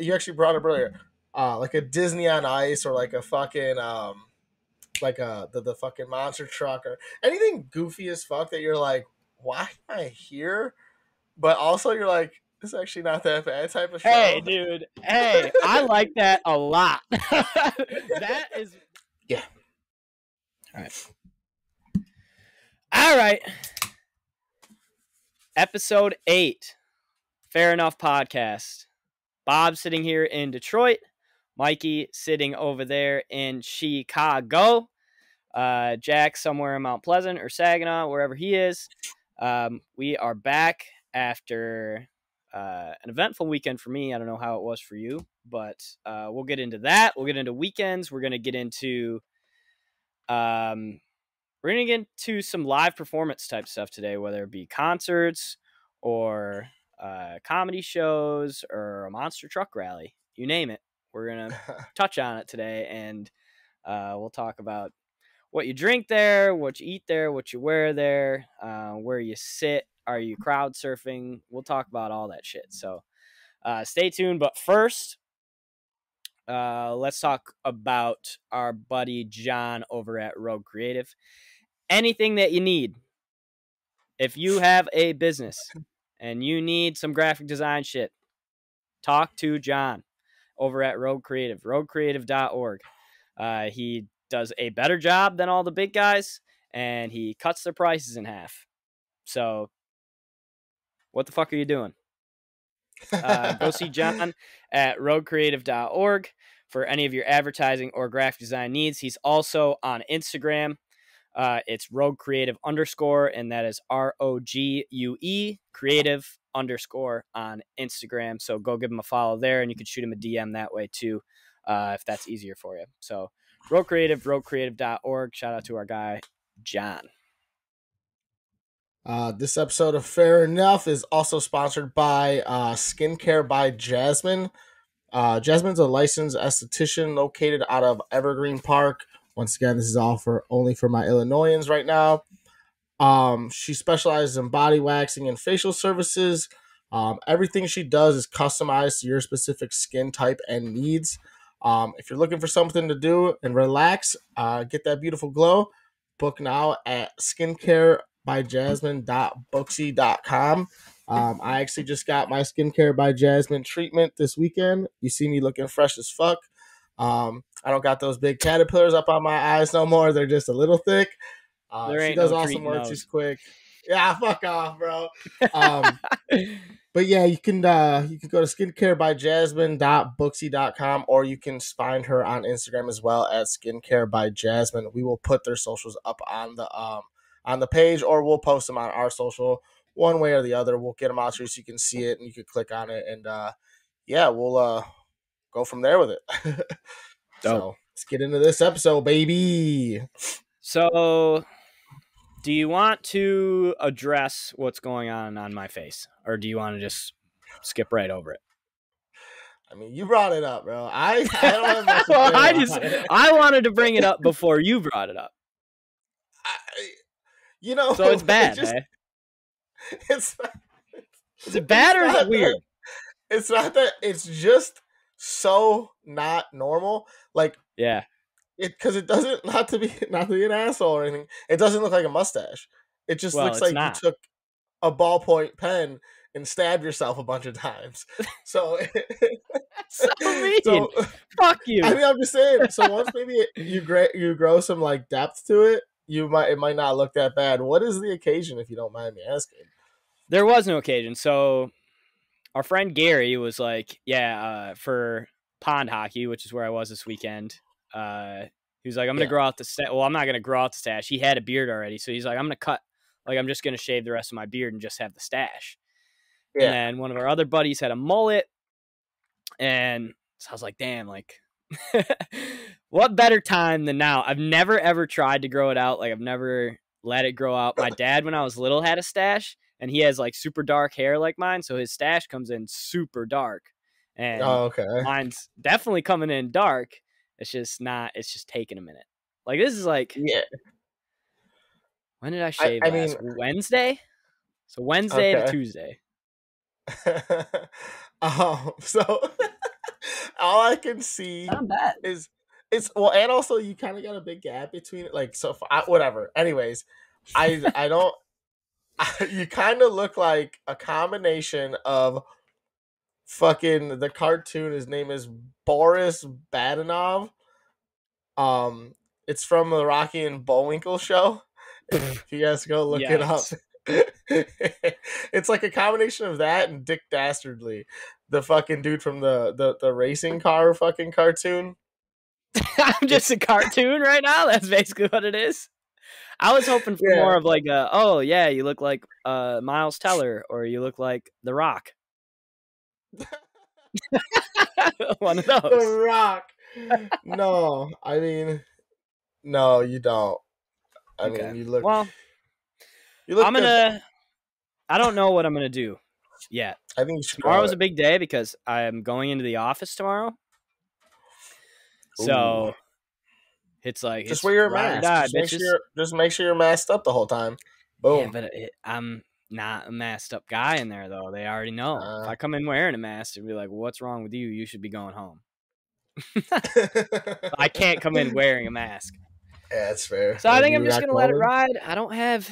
you actually brought up earlier, uh, like a Disney on Ice or like a fucking um, like a the, the fucking monster truck or anything goofy as fuck that you're like, why am I here? But also you're like, it's actually not that bad type of show. Hey, dude. Hey, I like that a lot. that is Yeah. All right. All right. Episode 8. Fair enough podcast. Bob sitting here in Detroit. Mikey sitting over there in Chicago. Uh, Jack somewhere in Mount Pleasant or Saginaw, wherever he is. Um, we are back after uh, an eventful weekend for me. I don't know how it was for you, but uh, we'll get into that. We'll get into weekends. We're going to get into um, we're going to get into some live performance type stuff today, whether it be concerts or uh, comedy shows or a monster truck rally, you name it. We're going to touch on it today, and uh, we'll talk about what you drink there, what you eat there, what you wear there, uh, where you sit. Are you crowd surfing? We'll talk about all that shit. So uh, stay tuned. But first, uh, let's talk about our buddy John over at Rogue Creative. Anything that you need, if you have a business and you need some graphic design shit, talk to John over at Rogue Creative, roguecreative.org. Uh, he does a better job than all the big guys, and he cuts their prices in half. So, what the fuck are you doing? Uh, go see John at roguecreative.org for any of your advertising or graphic design needs. He's also on Instagram. Uh, it's rogue creative underscore, and that is R O G U E creative underscore on Instagram. So go give him a follow there, and you can shoot him a DM that way too, uh, if that's easier for you. So Rogue Creative, roguecreative.org. Shout out to our guy, John. Uh, this episode of Fair Enough is also sponsored by uh, Skincare by Jasmine. Uh, Jasmine's a licensed esthetician located out of Evergreen Park. Once again, this is all for only for my Illinoisans right now. Um, she specializes in body waxing and facial services. Um, everything she does is customized to your specific skin type and needs. Um, if you're looking for something to do and relax, uh, get that beautiful glow, book now at skincarebyjasmine.booksy.com. Um, I actually just got my skincare by Jasmine treatment this weekend. You see me looking fresh as fuck. Um, I don't got those big caterpillars up on my eyes no more. They're just a little thick. Uh, she does no awesome work. those. She's quick. Yeah, fuck off, bro. Um, but yeah, you can uh you can go to skincarebyjasmine.booksy.com or you can find her on Instagram as well at skincare by Jasmine. We will put their socials up on the um on the page or we'll post them on our social one way or the other. We'll get them out so you can see it and you can click on it and uh yeah, we'll uh go from there with it. so let's get into this episode, baby. So, do you want to address what's going on on my face, or do you want to just skip right over it? I mean, you brought it up, bro. I, I don't have much well, I just it. I wanted to bring it up before you brought it up, I, you know, so it's bad. just- eh? it's Is it bad or is it weird? that- it's not that. It's just so not normal. Like Yeah, it because it doesn't not to be not to be an asshole or anything. It doesn't look like a mustache. It just Well, looks like not. you took a ballpoint pen and stabbed yourself a bunch of times. So, so mean. so Fuck you. I mean, I'm just saying. So once maybe it, you gra- you grow some like depth to it, you might it might not look that bad. What is the occasion, if you don't mind me asking? there was no occasion. So our friend Gary was like, "Yeah, uh, for pond hockey, which is where I was this weekend." Uh, he was like, "I'm gonna Yeah. grow out the stash." Well, I'm not gonna grow out the stash. He had a beard already, so he's like, "I'm gonna cut. Like, I'm just gonna shave the rest of my beard and just have the stash." Yeah. And then one of our other buddies had a mullet, and so I was like, "Damn, like." what better time than now? I've never ever tried to grow it out. Like I've never let it grow out. My dad, when I was little, had a stash, and he has like super dark hair like mine, so his stash comes in super dark, and Oh, okay. mine's definitely coming in dark. It's just not. It's just taking a minute. Like this is like Yeah. when did I shave? I last? Wednesday. So Wednesday to Okay. Tuesday. um, so all I can see Not is it's well, and also you kind of got a big gap between it. Like so, I, whatever. Anyways, I I don't. you kind of look like a combination of fucking the cartoon. His name is Boris Badenov. Um, it's from the Rocky and Bullwinkle show. if you guys go look it up. it's like a combination of that and Dick Dastardly, the fucking dude from the the, the racing car fucking cartoon. I'm just a cartoon right now. That's basically what it is. I was hoping for Yeah. more of like a, oh yeah, you look like uh, Miles Teller or you look like The Rock. One of those. The Rock. no, I mean, no, you don't. I Okay. mean, you look. Well, you look I'm good. gonna. I don't know what I'm gonna do yet. I think should. Tomorrow's a big day because I'm going into the office tomorrow. Ooh. So it's like. Just it's wear your ride mask. die, just, make sure, just make sure you're masked up the whole time. Yeah, Boom. but it, I'm not a masked up guy in there though. They already know. if Uh. I come in wearing a mask, they'd be like, "What's wrong with you? You should be going home." I can't come in wearing a mask. Yeah, that's fair. So I think I'm just gonna let it ride. I don't have,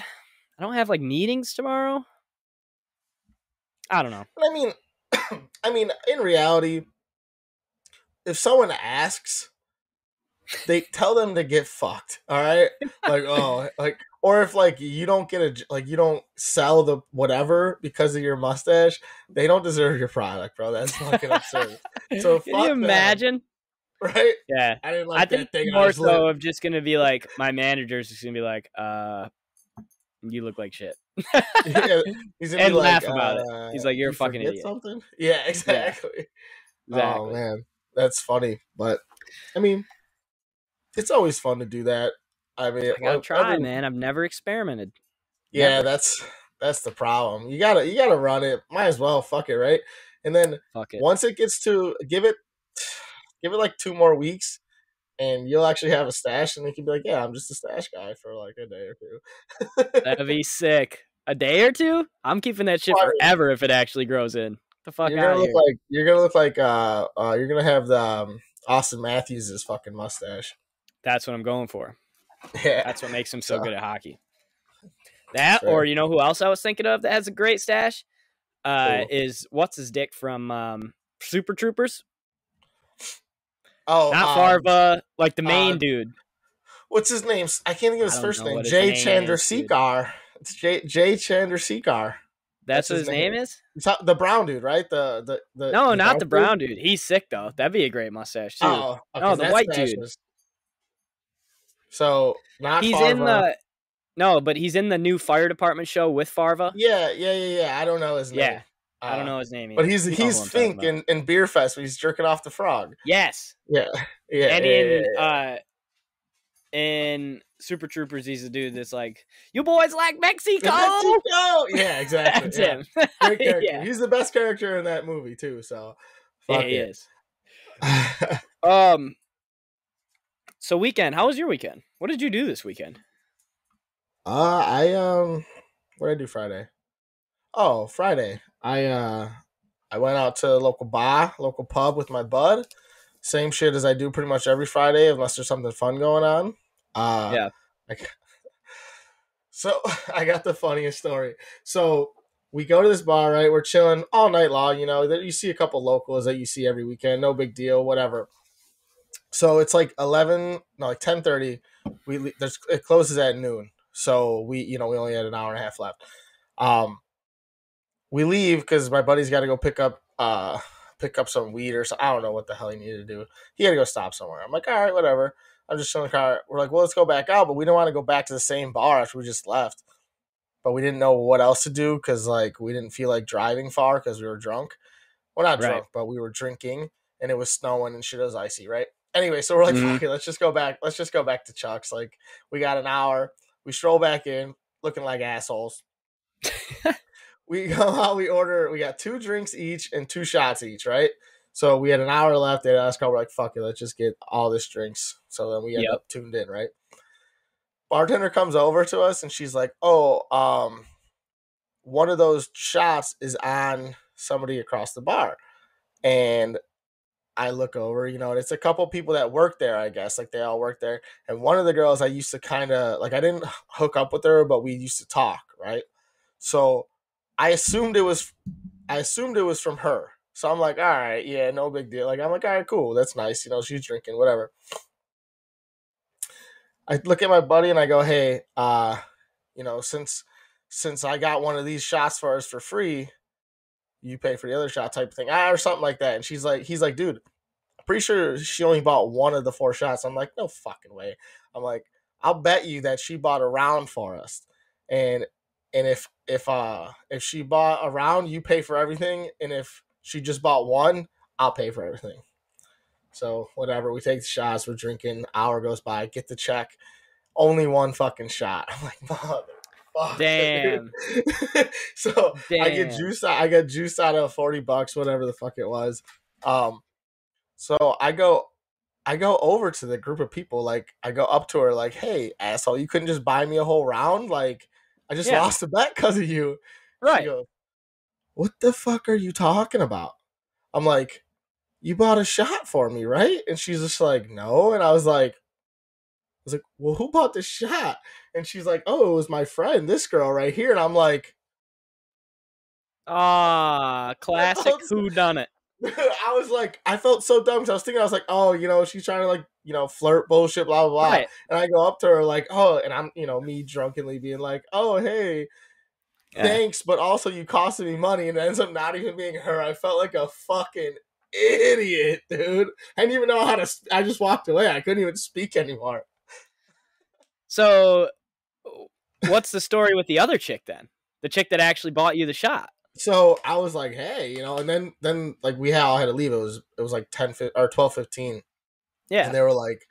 I don't have like meetings tomorrow. I don't know. I mean, I mean, in reality, if someone asks, they tell them to get fucked. All right, like oh, like or if like you don't get a like you don't sell the whatever because of your mustache, they don't deserve your product, bro. That's fucking absurd, So Can you them. imagine? right? Yeah. I didn't like I that think thing. More so lit- of just gonna be like my manager's just gonna be like, uh, you look like shit. yeah, he's and be like, laugh about it. uh, He's like, "You're a fucking idiot." Something? Yeah, exactly. Oh Exactly. man, that's funny. But I mean, it's always fun to do that. I mean, I gotta well, try, every- man. I've never experimented. Yeah, Never. that's that's the problem. You gotta you gotta run it. Might as well fuck it, right? And then it. once it gets to give it give it like two more weeks, and you'll actually have a stash, and you can be like, yeah, I'm just a stash guy for like a day or two. That'd be sick. A day or two? I'm keeping that shit Well, I mean- forever if it actually grows in. The fuck you're out gonna look here. like you're gonna look like uh, uh you're gonna have the um, Auston Matthews' fucking mustache. That's what I'm going for. Yeah, That's what makes him so So- good at hockey. That Fair. or you know who else I was thinking of that has a great stash? Uh, Who? is what's his dick from um, Super Troopers? oh, Not um, Farva, like the main uh, dude. What's his name? I can't think of his first name. Jay. Chandrasekhar. It's Jay Jay Chandrasekhar. That's, that's what his name, name. is. Not- the brown dude, right? The the the No, not the brown dude. He's sick though. That'd be a great mustache too. Oh, No, the white dude. So not he's Farva. in the no, but he's in the new fire department show with Farva. yeah yeah yeah yeah. I don't know his name. Yeah, I don't Uh, know his name. But he's You know who he's Fink in, in Beer Fest when he's jerking off the frog. yes, Yeah yeah. and yeah, in yeah, uh in Super Troopers, he's the dude that's like, "You boys like Mexico." Mexico! Yeah, exactly. That's him. Great character. He's the best character in that movie too. So yeah, he it. is. Um. So weekend, how was your weekend? What did you do this weekend? Uh, I um, what did I do Friday? Oh, Friday. I uh, I went out to a local bar, local pub with my bud. Same shit as I do pretty much every Friday, unless there's something fun going on. Uh, Yeah. Like, so I got the funniest story. So we go to this bar, right? We're chilling all night long. You know, you see a couple locals that you see every weekend. No big deal, whatever. So it's like eleven, no, like ten thirty. We there's it closes at noon. So we, you know, we only had an hour and a half left. Um, we leave because my buddy's got to go pick up, uh, pick up some weed or so. I don't know what the hell he needed to do. He had to go stop somewhere. I'm like, all right, whatever. I'm just in the car. We're like, well, let's go back out, but we don't want to go back to the same bar after we just left. But we didn't know what else to do because like we didn't feel like driving far because we were drunk. Well, not Right. drunk, but we were drinking and it was snowing and shit was icy, right? Anyway, so we're like, Mhm. fuck it, let's just go back. Let's just go back to Chuck's. Like, we got an hour. We stroll back in, looking like assholes. we go out, we order, we got two drinks each and two shots each, right? So we had an hour left. They asked, we're like, fuck it, let's just get all this drinks. So then we end Yep. up tuned in, right? Bartender comes over to us and she's like, oh, um, one of those shots is on somebody across the bar. And I look over, you know, and it's a couple people that work there, I guess, like they all work there. And one of the girls I used to kind of like, I didn't hook up with her, but we used to talk, right? So I assumed it was, I assumed it was from her. So I'm like, all right, yeah, no big deal. Like I'm like, all right, cool, that's nice, you know, she's drinking, whatever. I look at my buddy and I go, hey, uh, you know, since since I got one of these shots for us for free, you pay for the other shot type of thing, ah, or something like that. And she's like, he's like, dude, I'm pretty sure she only bought one of the four shots. I'm like, no fucking way. I'm like, I'll bet you that she bought a round for us. And and if if uh if she bought a round, you pay for everything. And if she just bought one, I'll pay for everything. So whatever, we take the shots, we're drinking, hour goes by, get the check. Only one fucking shot. I'm like, mother Damn. so Damn. I get juice out. I got juice out of forty bucks, whatever the fuck it was. Um, so I go, I go over to the group of people. Like I go up to her, like, "Hey, asshole, you couldn't just buy me a whole round? Like I just Yeah. lost a bet because of you." Right. goes, what the fuck are you talking about? I'm like, you bought a shot for me, right? And she's just like, no. And I was like, was like, well, who bought the shot? And she's like, oh, it was my friend, this girl right here. And I'm like, Ah, classic was- who done it. I was like, I felt so dumb because I was thinking, I was like, oh, you know, she's trying to like, you know, flirt bullshit, blah, blah, blah. Right. And I go up to her like, oh, and I'm, you know, me drunkenly being like, oh, hey, Yeah. thanks, but also you costed me money, and it ends up not even being her. I felt like a fucking idiot, dude. I didn't even know how to. I just walked away. I couldn't even speak anymore. So, what's the story with the other chick then? The chick that actually bought you the shot. So I was like, hey, you know, and then then like we had all had to leave. It was it was like 10 fi- or twelve fifteen. Yeah. and they were like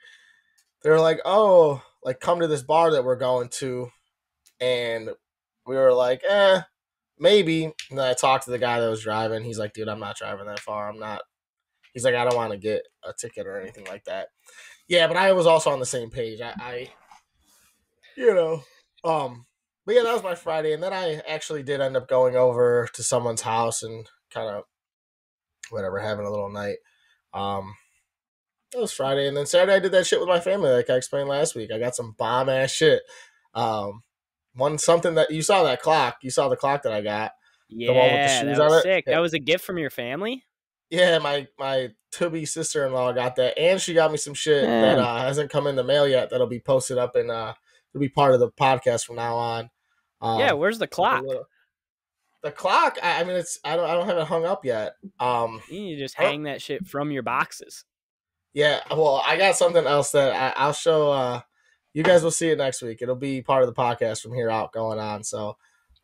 they were like oh like come to this bar that we're going to and we were like eh maybe and then i talked to the guy that was driving he's like dude i'm not driving that far i'm not he's like i don't want to get a ticket or anything like that yeah but i was also on the same page i, I you know um but yeah that was my friday and then i actually did end up going over to someone's house and kind of whatever having a little night um it was Friday, and then Saturday I did that shit with my family, like I explained last week. I got some bomb ass shit. Um, one something that you saw that clock. You saw the clock that I got. Yeah, one with the shoes that was sick. Yeah. That was a gift from your family. Yeah, my my to be sister in law got that, and she got me some shit Damn. that uh, hasn't come in the mail yet. That'll be posted up in uh, it'll be part of the podcast from now on. Um, yeah, where's the clock? little- The clock. I, I mean, it's I don't I don't have it hung up yet. Um, You need to just hang that shit from your boxes. Yeah, well, I got something else that I, I'll show. Uh, you guys will see it next week. It'll be part of the podcast from here out going on. So,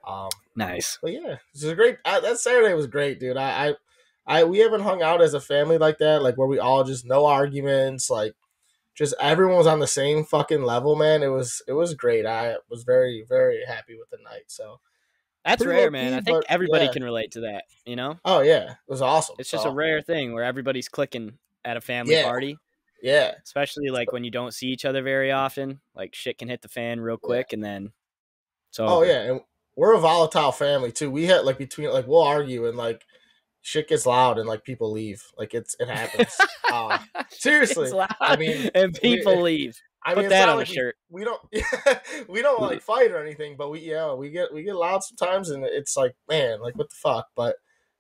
um, Nice. but yeah, this is a great. Uh, that Saturday was great, dude. I, I, I, we haven't hung out as a family like that, like where we all just no arguments, like just everyone was on the same fucking level, man. It was, it was great. I was very, very happy with the night. So, That's Pretty rare, man. I think but everybody yeah. can relate to that. You know, oh yeah, it was awesome. it's just So, a rare thing where everybody's clicking at a family Yeah. party. yeah, especially like when you don't see each other very often. Like shit can hit the fan real quick, and then so Oh yeah, and we're a volatile family too. We had like between like we'll argue and like shit gets loud and like people leave. Like it's it happens. uh, seriously, I mean, and we- people leave. I Put mean, that on a like we- shirt. We, don't we don't like fight or anything, but we yeah we get we get loud sometimes, and it's like man, like what the fuck. But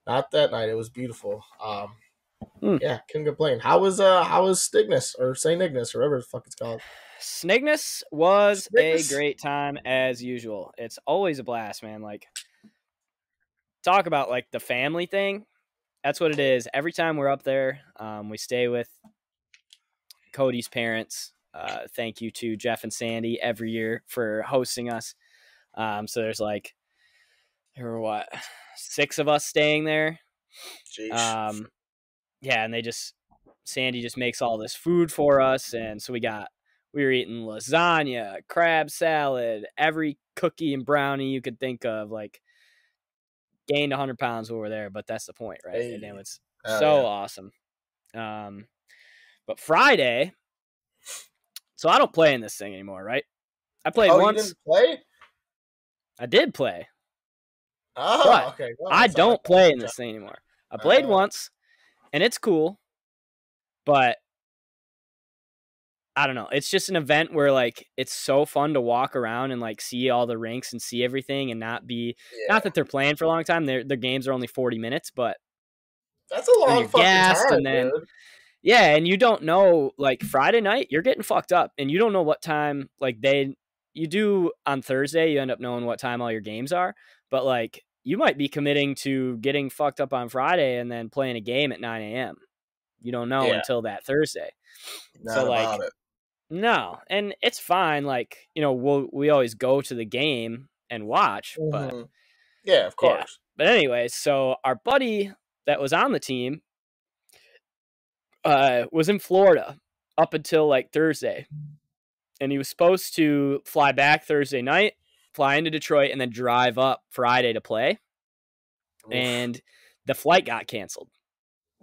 not that night. It was beautiful. Um, Hmm. yeah, couldn't complain. How was uh how was Stignus or Saint Ignis or whatever the fuck it's called? Snignus was Snignus? a great time as usual. It's always a blast, man. Like talk about like the family thing. That's what it is. Every time we're up there, um, we stay with Cody's parents. Uh, thank you to Jeff and Sandy every year for hosting us. Um, so there's like there were what six of us staying there. Jeez. Um, yeah, and they just Sandy just makes all this food for us, and so we got we were eating lasagna, crab salad, every cookie and brownie you could think of. Like gained hundred pounds while we we're there, but that's the point, right? Hey. And it was Hell so yeah. awesome. Um, but Friday, so I don't play in this thing anymore, right? I played oh, you once. didn't play? I did play. Oh, okay. go I don't play in this thing anymore. I played Uh. once, and it's cool. but I don't know. It's just an event where like it's so fun to walk around and like see all the rinks and see everything and not be Yeah. not that they're playing for a long time. Their their games are only forty minutes, but That's a long fucking time, and then- dude. yeah, and you don't know like Friday night you're getting fucked up and you don't know what time like they you do on Thursday you end up knowing what time all your games are, but like you might be committing to getting fucked up on Friday and then playing a game at nine a.m. You don't know Yeah. until that Thursday. Not so, like, it. No, and it's fine. Like you know, we'll, we always go to the game and watch. But Mhm. yeah, of yeah. course. but anyway, so our buddy that was on the team uh, was in Florida up until like Thursday, and he was supposed to fly back Thursday night, fly into Detroit, and then drive up Friday to play. Oof. And the flight got canceled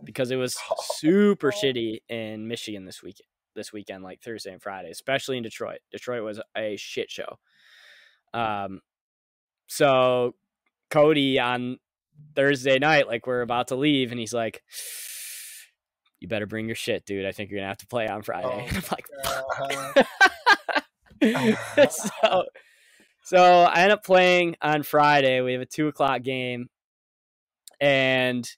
because it was super shitty in Michigan this week this weekend, like Thursday and Friday, especially in Detroit. Detroit was a shit show. Um, so Cody on Thursday night, like we're about to leave, and he's like, "You better bring your shit, dude. I think you're gonna have to play on Friday." Oh, I'm like, so, so I end up playing on Friday. We have a two o'clock game, and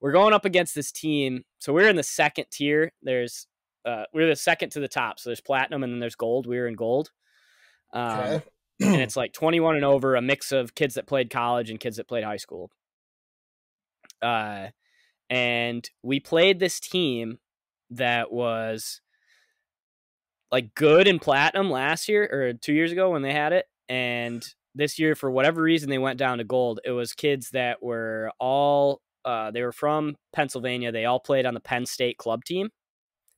we're going up against this team. So we're in the second tier. There's uh, we're the second to the top. So there's platinum and then there's gold. We were in gold. Um, Okay. and it's like 21 and over, a mix of kids that played college and kids that played high school. Uh, and we played this team that was like good in platinum last year or two years ago when they had it, and this year for whatever reason they went down to gold. It was kids that were all uh, they were from Pennsylvania. They all played on the Penn State club team,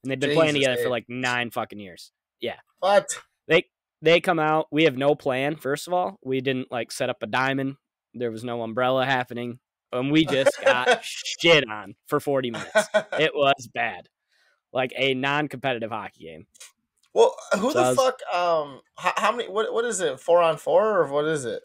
and they've been playing Jesus together for like nine fucking years Yeah. what? they they come out. We have no plan. First of all, we didn't like set up a diamond. There was no umbrella happening, and we just got shit on for forty minutes. It was bad, like a non-competitive hockey game. well, who So the was- fuck? Um, how, how many? What? What is it? Four on four, or what is it?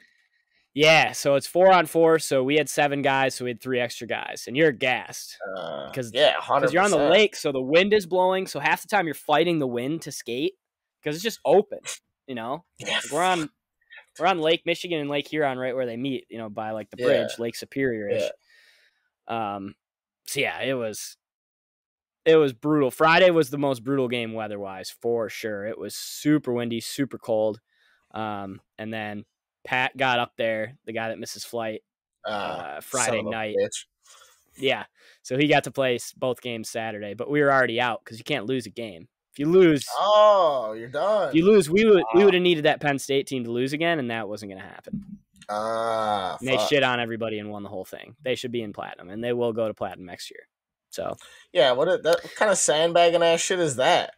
Yeah, so it's four on four. So we had seven guys, so we had three extra guys, and you're gassed Uh, 'Cause- yeah, because you're on the lake, so the wind is blowing. So half the time you're fighting the wind to skate because it's just open. You know, Yeah, Like, we're on we're on Lake Michigan and Lake Huron, right where they meet. You know, by like the Yeah. bridge, Lake Superior ish. Um, so yeah, it was it was brutal. Friday was the most brutal game weather wise for sure. It was super windy, super cold. Um, and then Pat got up there, the guy that misses flight. Uh, uh, Friday night. Yeah, so he got to play both games Saturday, but we were already out because you can't lose a game. If you lose, Oh, you're done. if you lose, we would we would have needed that Penn State team to lose again, and that wasn't going to happen. Ah, they shit on everybody and won the whole thing. They should be in platinum, and they will go to platinum next year. So, Yeah, what? It, that what kind of sandbagging ass shit is that?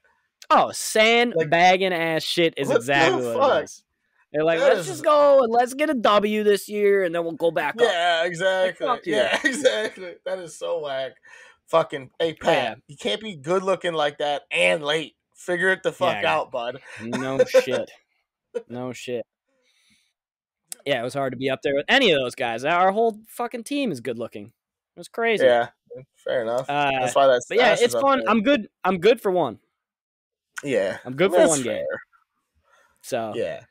oh, sandbagging ass shit is what exactly what fuck? it is. They're like, let's just go and let's get a W this year, and then we'll go back up. Yeah, exactly. fuck yeah, exactly. That is so whack. Fucking, hey Pat, you can't be good looking like that and late. Figure it the fuck Yeah. out, bud. No shit. No shit. Yeah, it was hard to be up there with any of those guys. Our whole fucking team is good looking. It was crazy. Yeah, fair enough. Uh, That's why that's. but yeah, it's fun. there. I'm good. I'm good for one. yeah, I'm good for one game. So Yeah,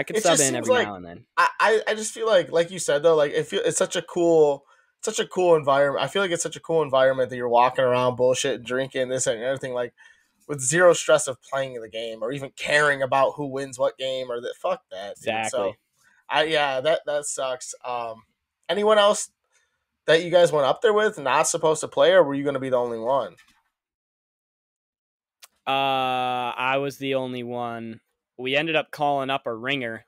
I can It sub just in every like- now and then. I, I I just feel like like you said though, like it feel it's such a cool such a cool environment. I feel like it's such a cool environment that you're walking around bullshit, drinking this and everything, like with zero stress of playing the game or even caring about who wins what game or that. Fuck that. dude. Exactly. So, I yeah, that that sucks. Um, anyone else that you guys went up there with not supposed to play, or were you going to be the only one? Uh, I was the only one. We ended up calling up a ringer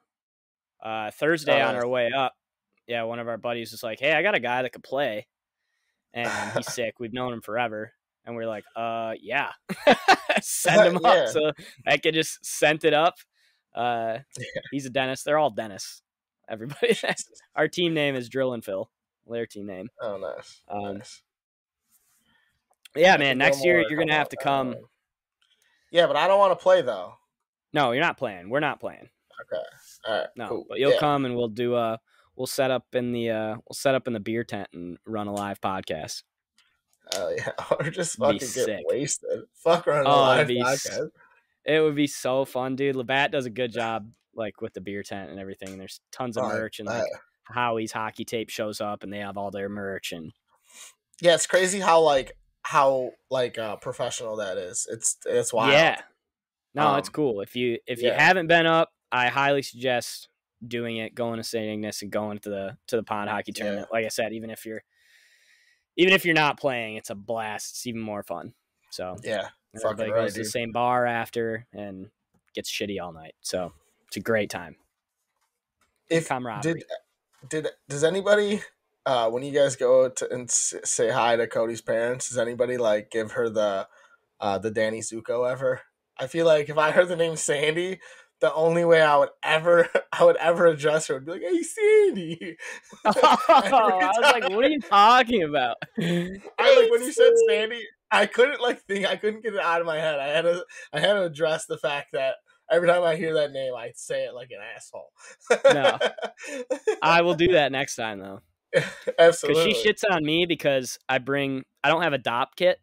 uh, Thursday Oh, on our way up. Yeah, one of our buddies was like, "Hey, I got a guy that could play, and he's sick. We've known him forever." And we are like, "Uh, yeah, send him Yeah. up." So I could just sent it up. Uh, Yeah. he's a dentist. They're all dentists. Everybody. our team name is Drill and Phil. Their team name. Oh, nice. Um, nice. Yeah, man. Next year you're gonna have to come. Yeah, but I don't want to play though. No, you're not playing. We're not playing. Okay. All right. No, cool. but you'll Yeah. come and we'll do uh we'll set up in the uh we'll set up in the beer tent and run a live podcast. Oh yeah. Or just fucking get sick. wasted. Fuck around the Oh, live podcast. It would be so fun, dude. Labatt does a good job, like with the beer tent and everything. There's tons of Oh, merch, and like Howie's hockey tape shows up, and they have all their merch. And Yeah, it's crazy how like how like uh professional that is. It's it's wild. yeah, no, it's Um, cool. If you if you haven't been up, I highly suggest doing it, going to St. Ignace and going to the to the pond hockey Yeah. tournament. Like I said, even if you're even if you're not playing, it's a blast. It's even more fun. So Yeah. everybody right, goes to the same bar after and gets shitty all night. So it's a great time. If Camaraderie. did did does anybody uh when you guys go to and say hi to Cody's parents, does anybody like give her the uh the Danny Zuko ever? I feel like if I heard the name Sandy, the only way I would ever I would ever address her would be like, "Hey, Sandy." Oh, I was like, what are you talking about? I like when you said Sandy, I couldn't like think I couldn't get it out of my head. I had to I had to address the fact that every time I hear that name, I say it like an asshole. No. I will do that next time though. Absolutely, Because she shits on me because I bring I don't have a Dopp kit,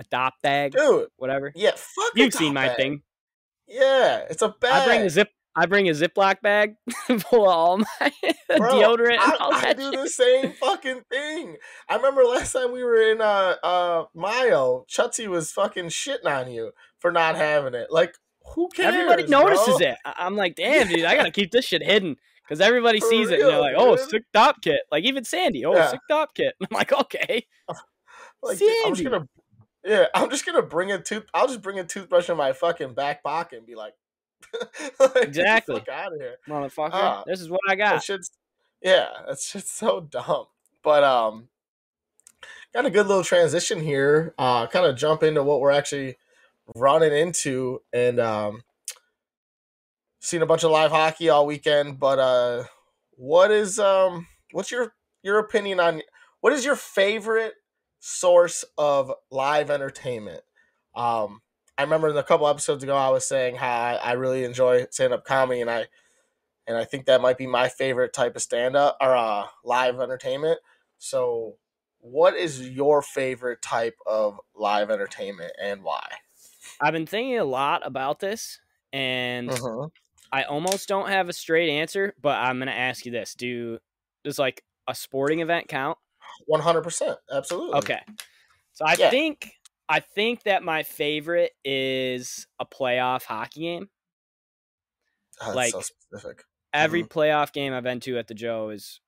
a Dopp bag, dude. whatever. Yeah, fuck. You've seen my bag. thing. Yeah, it's a bag. I bring a zip I bring a Ziploc bag full of all my Bro, deodorant I, I do shit. the same fucking thing. I remember last time we were in uh uh Mayo, Chutzy was fucking shitting on you for not having it. Like, who cares? Everybody notices bro? it. I'm like, damn, dude, I gotta keep this shit hidden. Because everybody For sees it and they're like, oh, dude. sick Dopp kit. Like even Sandy, oh, Yeah. sick Dopp kit. I'm like, okay. Like, dude, I'm just Sandy. gonna, yeah, I'm just gonna bring a tooth. I'll just bring a toothbrush in my fucking back pocket and be like, like Exactly. get the fuck out of here. Motherfucker. Ah. this is what I That got. shit's, yeah, that's just so dumb. But um, got a good little transition here. Uh, kind of jump into what we're actually running into, and um, seen a bunch of live hockey all weekend. But uh, what is um, what's your your opinion on what is your favorite source of live entertainment? Um, I remember in a couple episodes ago, I was saying how I, I really enjoy stand up comedy, and I and I think that might be my favorite type of stand up or uh, live entertainment. So, what is your favorite type of live entertainment and why? I've been thinking a lot about this, and Mm-hmm. I almost don't have a straight answer, but I'm gonna ask you this: Do does like a sporting event count? One hundred percent, absolutely. Okay, so I Yeah. think I think that my favorite is a playoff hockey game. Oh, that's like- so specific. Every Mhm. playoff game I've been to at the Joe is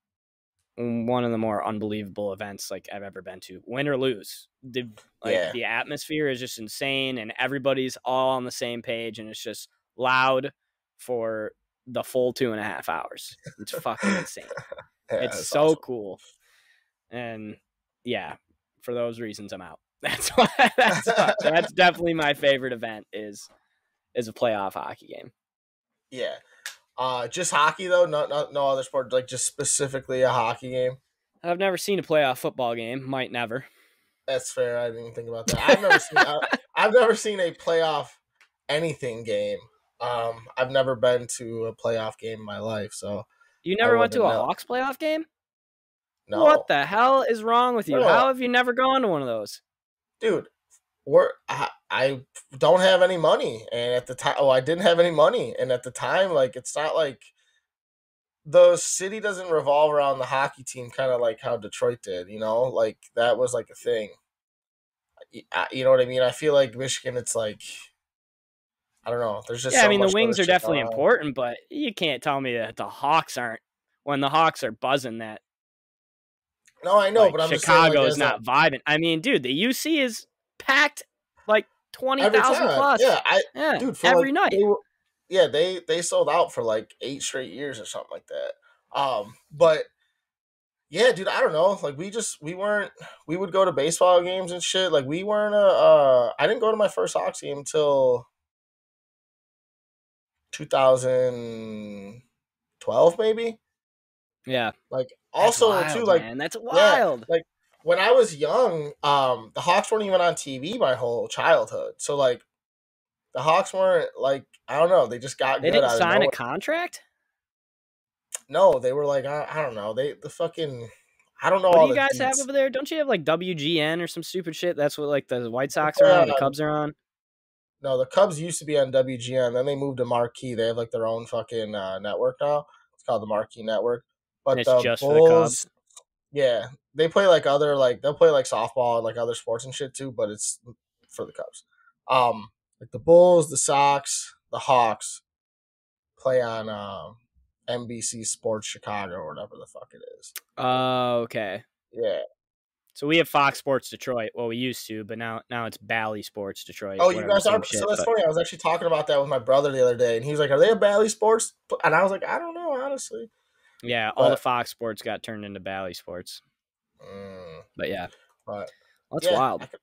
one of the more unbelievable events like I've ever been to, win or lose. The like Yeah. the atmosphere is just insane, and everybody's all on the same page, and it's just loud for the full two and a half hours. It's fucking insane. Yeah, it's so awesome. cool, and yeah, for those reasons, I'm out. That's why. That's why- that's definitely my favorite event is is a playoff hockey game. Yeah. Uh, just hockey though, not, not no other sport. Like just specifically a hockey game. I've never seen a playoff football game. Might never. That's fair. I didn't even think about that. I've never seen. I, I've never seen a playoff anything game. Um, I've never been to a playoff game in my life, so You never went to a know. Hawks playoff game? No. What the hell is wrong with you? Bro. How have you never gone to one of those? dude we're I, I don't have any money and at the time oh i didn't have any money and at the time like it's not like the city doesn't revolve around the hockey team kind of like how detroit did you know like that was like a thing I- you know what i mean i feel like michigan it's like i don't know there's just yeah, so I mean the wings are definitely important, but you can't tell me that the Hawks aren't. When the Hawks are buzzing, that no i know like, but i'm just saying, like, Chicago is a- not vibing. I mean, dude, the UC is packed like twenty every plus. yeah i Yeah, dude every like, night. they were- yeah they they sold out for like eight straight years or something like that um but yeah dude i don't know like we just we weren't we would go to baseball games and shit like we weren't a uh i didn't go to my first Hawks game until 2012 maybe Yeah. like also wild, too like man. that's wild. like when i was young um the hawks weren't even on tv my whole childhood so like the hawks weren't like i don't know they just got they didn't sign a contract. No, they were like I, I don't know. They the fucking I don't know. What all do you guys have over there? Don't you have like WGN or some stupid shit? That's what like the White Sox are on, the Cubs are on. No, the Cubs used to be on WGN. Then they moved to Marquee. They have like their own fucking uh, network now. It's called the Marquee Network. But And it's the just for Bulls, the Cubs. yeah, they play like other like they'll play like softball and like other sports and shit too. But it's for the Cubs. Um, like the Bulls, the Sox, the Hawks play on um, NBC Sports Chicago or whatever the fuck it is. Oh, okay. Yeah. So we have Fox Sports Detroit. Well, we used to, but now now it's Bally Sports Detroit. Oh, you guys are. shit, so that's but- funny. I was actually talking about that with my brother the other day, and he was like, "Are they a Bally Sports?" And I was like, "I don't know, honestly." Yeah, all the Fox Sports got turned into Bally Sports. Mm, But yeah, but that's yeah, wild. Could-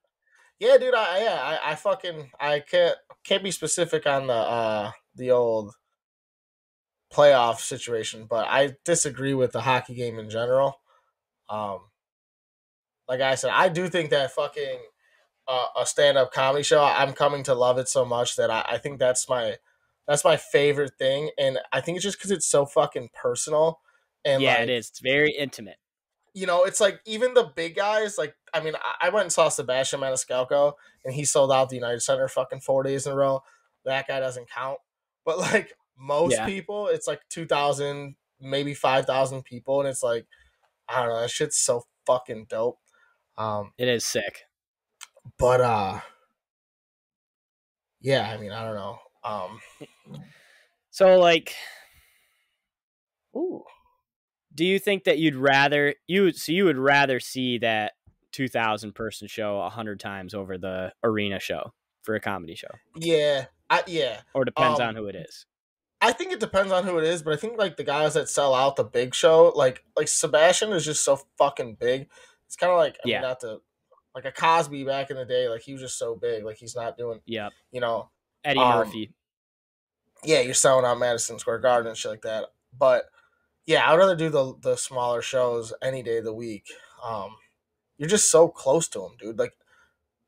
yeah, dude. I yeah, I, I fucking I can't can't be specific on the uh the old playoff situation, but I disagree with the hockey game in general. Um, like I said, I do think that fucking uh, a stand up comedy show. I'm coming to love it so much that I, I think that's my that's my favorite thing, and I think it's just because it's so fucking personal. And yeah, like, it is. It's very intimate. you know, it's like even the big guys, like I mean, I- I went and saw Sebastian Maniscalco and he sold out the United Center fucking four days in a row. That guy doesn't count. But like most Yeah. people, it's like two thousand, maybe five thousand people, and it's like I don't know, that shit's so fucking dope. Um, It is sick. but uh yeah, I mean, I don't know. Um So like, ooh. Do you think that you'd rather you so you would rather see that 2000 person show a 100 times over the arena show for a comedy show Yeah. I yeah. or depends Um, on who it is I think it depends on who it is, but I think like the guys that sell out the big show, like like Sebastian is just so fucking big. It's kind of like I Yeah. mean, not to like a Cosby back in the day, like he was just so big, like he's not doing, yep you know, eddie Um, murphy yeah, you're selling out Madison Square Garden and shit like that. But yeah, I'd rather do the the smaller shows any day of the week. Um, you're just so close to them, dude. Like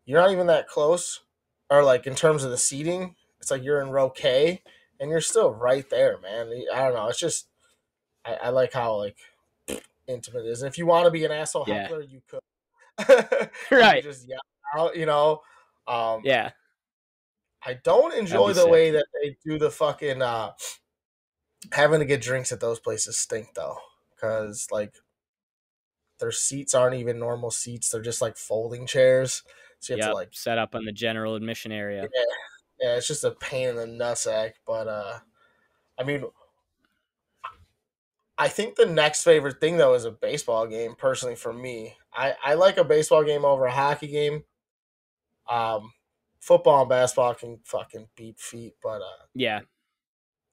you're not even that close, or like in terms of the seating, it's like you're in row K and you're still right there, man. I don't know. It's just I, I like how like intimate it is. And if you want to be an asshole Yeah. heckler, you could. You right just yell out, you know. Um, yeah I don't enjoy the sick. way that they do the fucking uh having to get drinks at those places stink though. Cause like their seats aren't even normal seats, they're just like folding chairs. So you have yep. to like set up on the general admission area yeah, it's just a pain in the nutsack. But uh I mean I think the next favorite thing though is a baseball game, personally for me. I, I like a baseball game over a hockey game. Um football and basketball can fucking beat feet, but uh yeah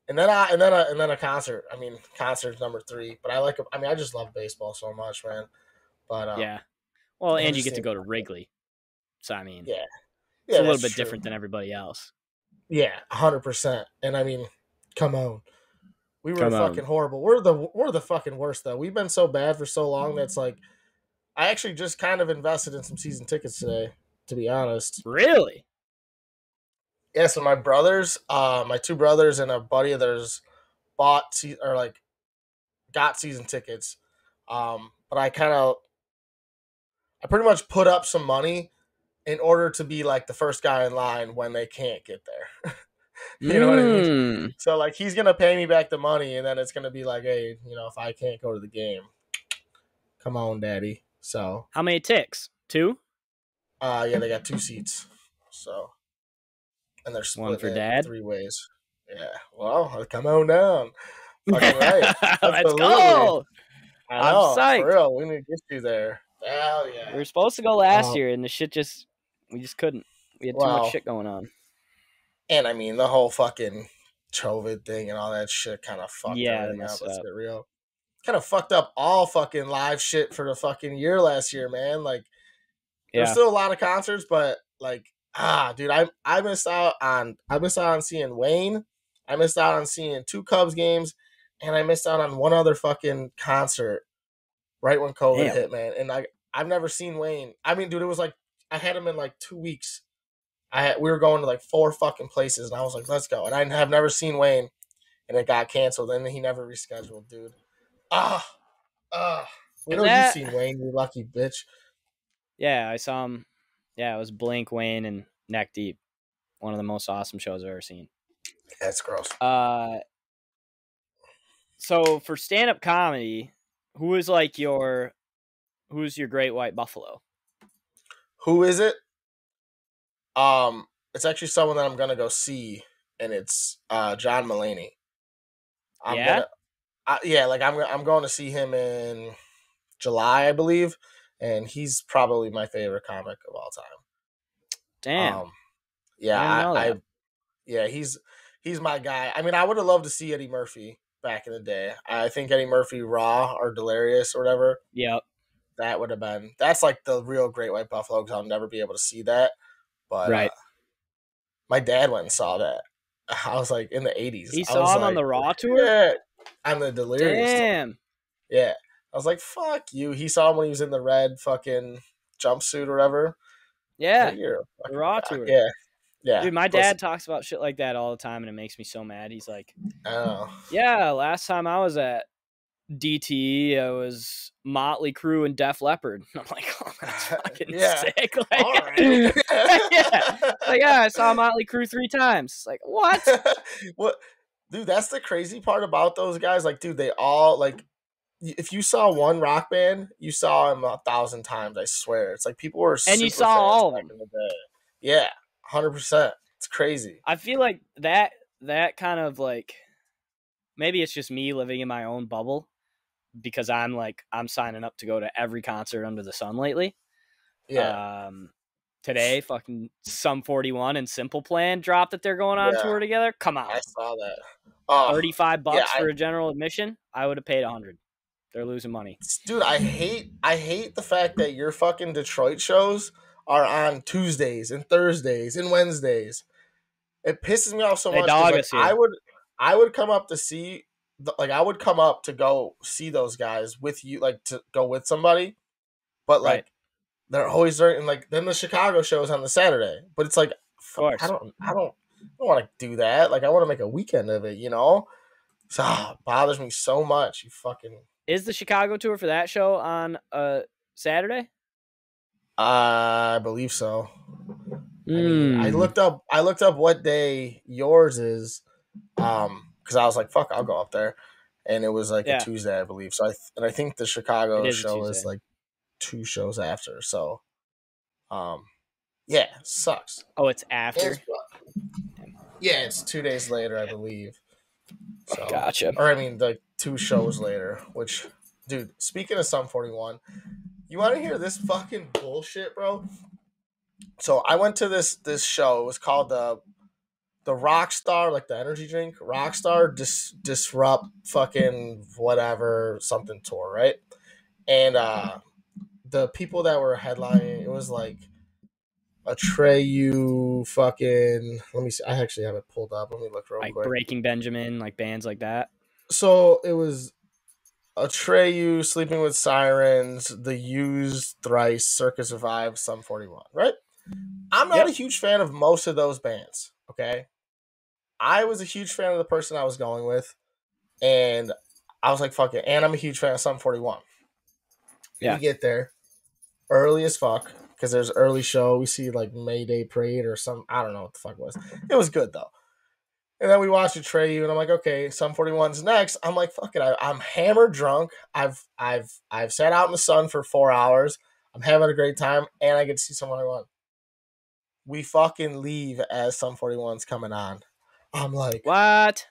and then I and then a, and then a concert. I mean, concert's number three. But I like. I mean, I just love baseball so much, man. But uh, yeah well and you get to go to wrigley so i mean Yeah, it's a little bit true. different than everybody else Yeah, hundred percent. And I mean, come on, we were Come on. fucking horrible. We're the we're the fucking worst though. We've been so bad for so long. That's like, I actually just kind of invested in some season tickets today. To be honest, really yeah. So my brothers, uh, my two brothers and a buddy of theirs bought se- or like got season tickets. Um, but I kind of, I pretty much put up some money in order to be like the first guy in line when they can't get there. You know what I mean? Mm. so like he's gonna pay me back the money, and then it's gonna be like, hey, you know, if I can't go to the game, come on, daddy. So how many ticks two uh, yeah, they got two seats. So and they're split One for dad? three ways. Yeah, well, come on down. Fucking right. let's go I I'm psyched. for real. We need to get you there. Hell yeah. We were supposed to go last Um, year, and the shit just we just couldn't. We had too Wow. much shit going on. And I mean, the whole fucking COVID thing and all that shit kind of fucked Yeah, everything up. Let's get real. Kind of fucked up all fucking live shit for the fucking year last year, man. Like, there's still a lot of concerts, but like, ah, dude, I I missed out on I missed out on seeing Wayne. I missed out on seeing two Cubs games, and I missed out on one other fucking concert right when COVID Damn. hit, man. And I I've never seen Wayne. I mean, dude, it was like I had him in like two weeks. I had, we were going to like four fucking places, and I was like, let's go. And I have never seen Wayne, and it got canceled, and he never rescheduled, dude. Ah, ah. Was know that- you've seen Wayne, you lucky bitch. Yeah, I saw him. Yeah, it was Blink, Wayne, and Neck Deep. One of the most awesome shows I've ever seen. That's gross. Uh, so for stand up comedy, who is like your, who's your Great White Buffalo? Who is it? Um, it's actually someone that I'm gonna go see, and it's uh John Mulaney. I'm Yeah? Gonna, I, yeah, like I'm I'm going to see him in July, I believe, and he's probably my favorite comic of all time. Damn. Um, yeah, I I, I, yeah, he's he's my guy. I mean, I would have loved to see Eddie Murphy back in the day. I think Eddie Murphy Raw or Delirious or whatever yep. that would have been that's like the real Great White Buffalo because I'll never be able to see that. But Right. uh, my dad went and saw that. I was like in the eighties. He saw him on the Raw tour. Yeah, on the Delirious. tour. Damn. Yeah, I was like, "Fuck you." He saw him when he was in the red fucking jumpsuit or whatever. Yeah. like, You're a The fucking Raw tour. Yeah, yeah. Dude, my dad talks about shit like that all the time, and it makes me so mad. He's like, Oh. "Yeah, last time I was at DT, I was Motley Crue and Def Leppard." I'm like, "Oh, that's fucking Yeah. sick!" Like, All right. yeah, like yeah, I saw Motley Crue three times. It's like what? what dude that's the crazy part about those guys like dude they all like if you saw one rock band you saw them a thousand times i swear it's like people were And you saw all of them. the yeah 100% it's crazy I feel like that that kind of like maybe it's just me living in my own bubble because I'm like I'm signing up to go to every concert under the sun lately. yeah Um, today, fucking Sum 41 and Simple Plan dropped that they're going on Yeah. tour together. Come on, i saw that oh, 35 bucks yeah, for a general admission. I would have paid 100. They're losing money. dude i hate i hate the fact that your fucking detroit shows are on tuesdays and thursdays and wednesdays. It pisses me off so They much like, i would i would come up to see the, like i would come up to go see those guys with you like to go with somebody but like Right. they're always there and like then the chicago show is on the saturday but it's like i don't i don't i don't want to do that. Like i want to make a weekend of it you know? So ah, it bothers me so much you fucking Is the Chicago tour for that show on uh Saturday? I believe so. I, mean, I Mm. looked up. I looked up what day yours is, um, because I was like, "Fuck, I'll go up there," and it was like Yeah. a Tuesday, I believe. So I th- and I think the Chicago is show is like two shows after. So, um, yeah, sucks. Oh, it's after. It's- yeah, it's two days later, I believe. So, Gotcha. or I mean, like two shows later. Which, dude, speaking of Sum Forty One, you want to hear this fucking bullshit, bro? So I went to this this show. It was called the the Rockstar, like the energy drink, Rockstar Dis, Disrupt, fucking whatever something tour, right? And uh the people that were headlining, it was like Atreyu, fucking. Let me see. I actually have it pulled up. Let me look real Like quick. Breaking Benjamin, like bands like that. So it was Atreyu, Sleeping with Sirens, The Used, Thrice, Circa Survive, Sum 41, right? I'm not Yep. a huge fan of most of those bands, okay? I was a huge fan of the person I was going with, and I was like, fuck it. And I'm a huge fan of Sum 41. Yeah. We get there early as fuck because there's early show. We see like Mayday Parade or some, I don't know what the fuck it was. It was good though. And then we watched Atreyu and I'm like, okay, Sum 41's next. I'm like, fuck it. I, I'm hammered drunk. I've I've I've sat out in the sun for four hours. I'm having a great time, and I get to see Sum 41. We fucking leave as Sum 41's coming on. I'm like, What?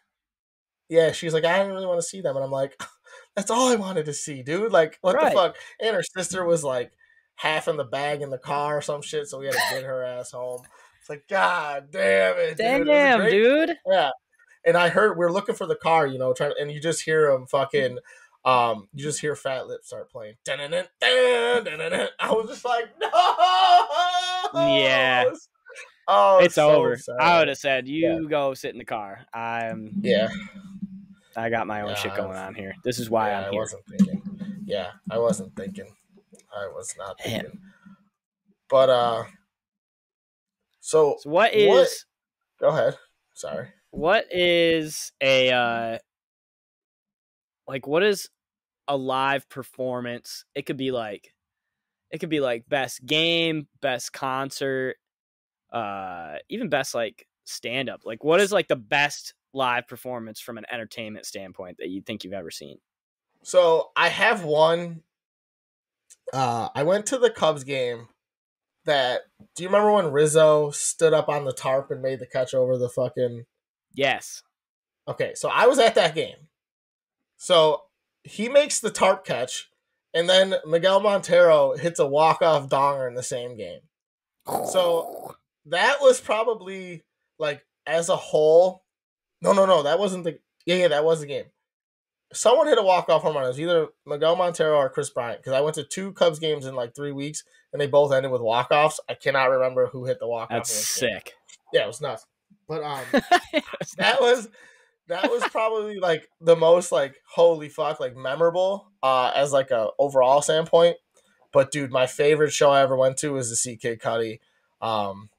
yeah, she's like, I didn't really want to see them. And I'm like, that's all I wanted to see, dude. Like, what Right. the fuck? And her sister was like half in the bag in the car or some shit, so we had to get her ass home. It's like, God damn it. dude. It Damn, dude. Yeah. And I heard we are looking for the car, you know, trying and you just hear him fucking um you just hear Fat Lip start playing. I was just like, no. Yeah. Oh, it's so over. sad. I would have said, "You go sit in the car." I'm. Yeah. I got my own Yeah, shit going on here. This is why yeah, I'm I here. wasn't thinking. Yeah, I wasn't thinking. I was not Damn. thinking. But uh so So what is What- go ahead. Sorry. what is a uh like what is a live performance. It could be like it could be like best game, best concert, uh even best like stand up. Like what is like the best live performance from an entertainment standpoint that you think you've ever seen? So I have one. Uh, I went to the Cubs game. That do you remember when Rizzo stood up on the tarp and made the catch over the fucking? Yes. Okay, so I was at that game. So he makes the tarp catch, and then Miguel Montero hits a walk off donger in the same game. So that was probably like as a whole. No, no, no, that wasn't the. Yeah, yeah, that was the game someone hit a walk off home run. It was either Miguel Montero or Kris Bryant because I went to two Cubs games in like three weeks and they both ended with walk offs. I cannot remember who hit the walk off. That's sick. Yeah, it was nuts. But um, that was that was probably like the most like holy fuck like memorable uh as like a overall standpoint. But dude, my favorite show I ever went to was the Kid Cudi. Um,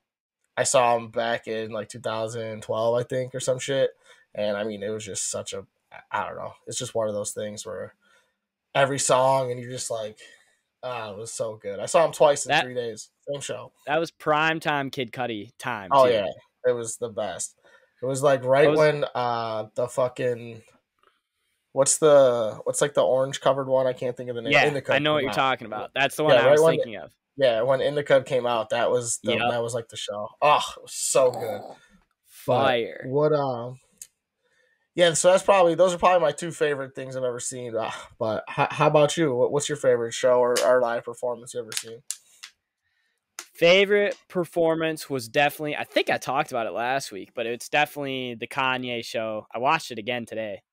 I saw him back in like 2012, I think, or some shit. And I mean, it was just such a I don't know. It's just one of those things where every song and you're just like, ah, it was so good. I saw him twice in that, three days. Same show. That was prime time Kid Cudi time. Oh too. yeah, it was the best. It was like right was, when uh the fucking what's the what's like the orange covered one? I can't think of the name. Yeah, Indica I know what you're out. talking about. That's the one yeah, I was thinking of. Yeah, when Indica came out, that was the, yep. that was like the show. Oh, it was so good. Fire. But what um yeah, so that's probably those are probably my two favorite things I've ever seen. Uh, but how, how, about you? what's your favorite show or, or live performance you ever seen? Favorite performance was definitely I think I talked about it last week, but it's definitely the Kanye show. I watched it again today.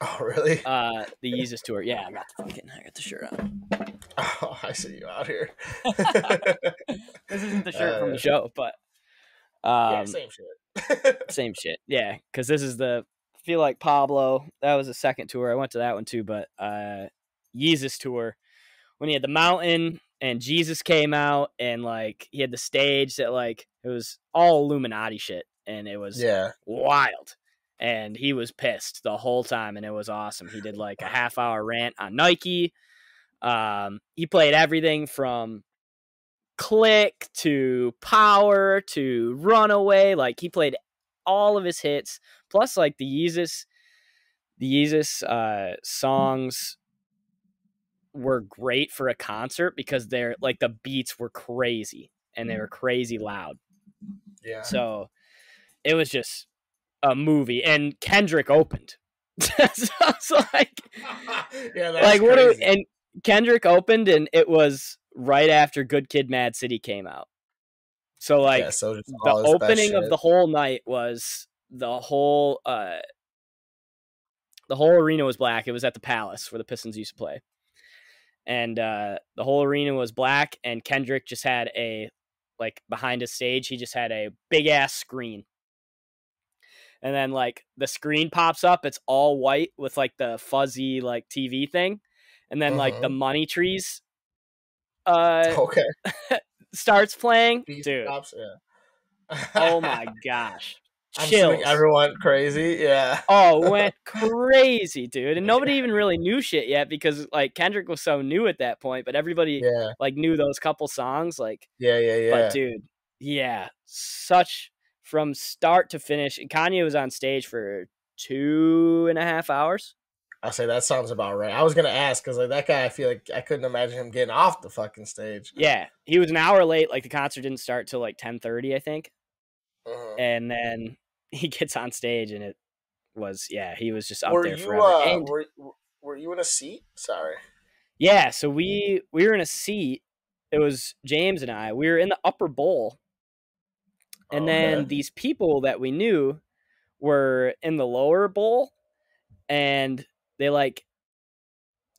Oh really? Uh the Yeezus tour. Yeah, I got the fucking I got the shirt on. Oh, I see you out here. this isn't the shirt uh, from the uh, show, but um, yeah, same shit. same shit. Yeah, because this is the feel like Pablo. That was a second tour. I went to that one too, but uh Yeezus tour when he had the mountain and Jesus came out and like he had the stage that like it was all Illuminati shit and it was yeah wild. And he was pissed the whole time and it was awesome. He did like a half hour rant on Nike. Um he played everything from Clique to power to runaway. Like he played all of his hits, plus like the Yeezus, the Yeezus uh, songs were great for a concert because they're like the beats were crazy and they were crazy loud. Yeah. So it was just a movie, and Kendrick opened. so it's like, yeah, like what? Are, and Kendrick opened, and it was right after Good Kid, Mad City came out. So like yeah, so the opening of the whole night was the whole uh the whole arena was black. It was at the Palace where the Pistons used to play. And uh the whole arena was black and Kendrick just had a like behind his stage, he just had a big ass screen. And then like the screen pops up, it's all white with like the fuzzy like TV thing. And then like the mm-hmm. money trees uh okay starts playing, dude. Yeah. oh my gosh. Chills. everyone crazy. Yeah. oh, went crazy, dude. And nobody even really knew shit yet because like Kendrick was so new at that point, but everybody yeah. like knew those couple songs. Like Yeah, yeah, yeah. But dude, yeah. Such from start to finish. And Kanye was on stage for two and a half hours. I'll say that sounds about right. I was gonna ask because like that guy, I feel like I couldn't imagine him getting off the fucking stage. Yeah, he was an hour late. Like the concert didn't start till like ten thirty, I think. Uh-huh. And then he gets on stage, and it was yeah, he was just up were there you, forever. Uh, and, were, were you in a seat? Sorry. Yeah, so we we were in a seat. It was James and I. We were in the upper bowl, and oh, then man. these people that we knew were in the lower bowl, and they like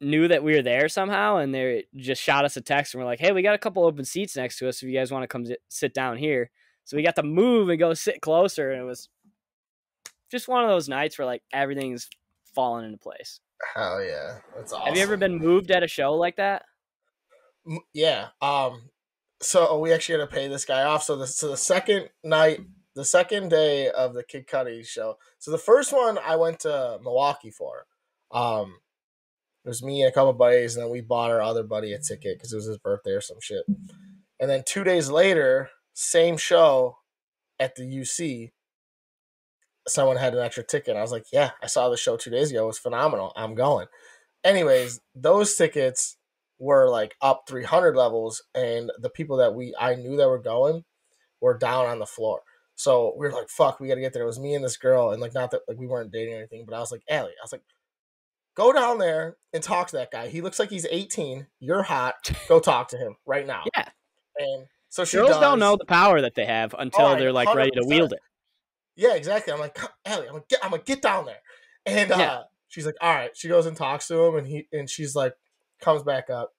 knew that we were there somehow and they just shot us a text and we're like, hey, we got a couple open seats next to us if you guys want to come sit down here. So we got to move and go sit closer. And it was just one of those nights where like everything's falling into place. Hell yeah. That's awesome. Have you ever been moved at a show like that? Yeah. Um, so we actually had to pay this guy off. So the, so the second night, the second day of the Kid Cudi show. So the first one I went to Milwaukee for. Um, It was me and a couple buddies, and then we bought our other buddy a ticket because it was his birthday or some shit. And then two days later, same show at the UC. Someone had an extra ticket. I was like, "Yeah, I saw the show two days ago. It was phenomenal. I'm going." Anyways, those tickets were like up 300 levels, and the people that we I knew that were going were down on the floor. So we were like, "Fuck, we gotta get there." It was me and this girl, and like not that like we weren't dating or anything, but I was like, "Allie," I was like, "Go down there and talk to that guy. He looks like he's 18. You're hot. Go talk to him right now." Yeah. And so she Girls does. don't know the power that they have until Oh, they're like ready to wield it. Yeah, exactly. I'm like, "Come- Allie, I'm gonna get, I'm gonna get down there. And uh, Yeah. she's like, all right. She goes and talks to him, and he and she's like, comes back up,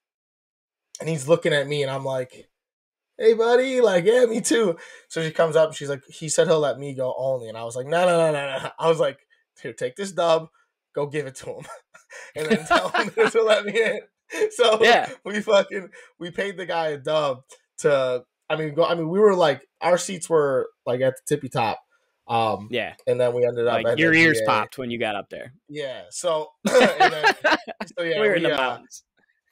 and he's looking at me, and I'm like, hey, buddy, like, yeah, me too. So she comes up, and she's like, he said he'll let me go only, and I was like, no, no, no, no, no. I was like, here, take this dub, go give it to him, and then tell him to let me in. So Yeah. we fucking we paid the guy a dub to. I mean, go. I mean, we were like our seats were like at the tippy top. Um, Yeah. and then we ended up Like your ears popped when you got up there. Yeah. So, then, so yeah, we were in we, the uh, mountains.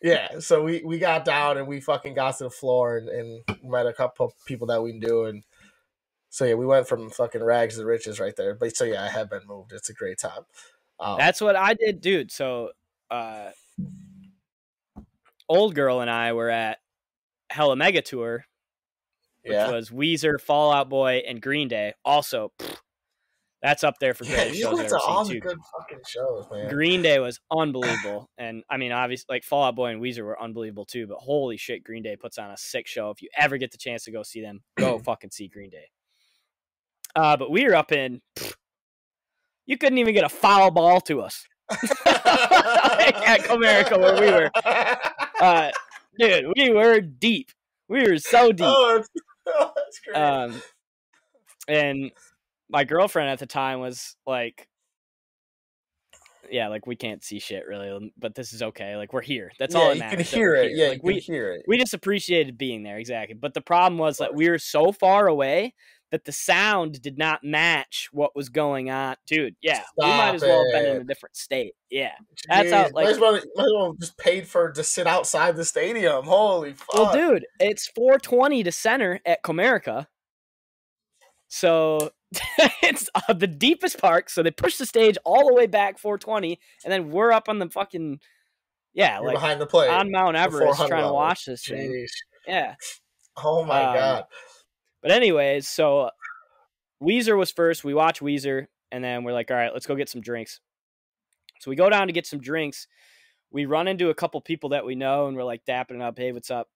yeah. So we we got down and we fucking got to the floor and, and met a couple of people that we knew and so yeah, we went from fucking rags to riches right there. But so yeah, I have been moved. It's a great time. Um, That's what I did, dude. So, uh, old girl and I were at Hella Mega Tour, which yeah. was Weezer, Fall Out Boy, and Green Day. Also, pfft, that's up there for Yeah, greatest shows I've ever all seen too. good fucking shows, man. Green Day was unbelievable, and I mean, obviously, like Fall Out Boy and Weezer were unbelievable too. But holy shit, Green Day puts on a sick show. If you ever get the chance to go see them, go fucking see Green Day. Uh, but we were up in. pfft, you couldn't even get a foul ball to us, at Comerica where we were. uh, dude. We were deep. We were so deep. Oh, oh, that's great. Um, and my girlfriend at the time was like, "Yeah, like we can't see shit really, but this is okay. Like we're here. That's yeah, all that you can matters. hear it. here. Yeah, like we hear it. we just appreciated being there exactly. But the problem was that we were so far away that the sound did not match what was going on, dude. Yeah, we might as well have been in a different state. Yeah. That's how, like- might as well, might as well just paid for to sit outside the stadium. Holy fuck! Well, dude, it's 420 to center at Comerica. So it's uh, the deepest park. So they push the stage all the way back 420, and then we're up on the fucking yeah, You're like behind the plate. on Mount Everest trying to watch this thing. Yeah. Oh my Um, god. But anyways, so Weezer was first. We watch Weezer, and then we're like, all right, let's go get some drinks. So we go down to get some drinks. We run into a couple people that we know, and we're like dapping it up. Hey, what's up?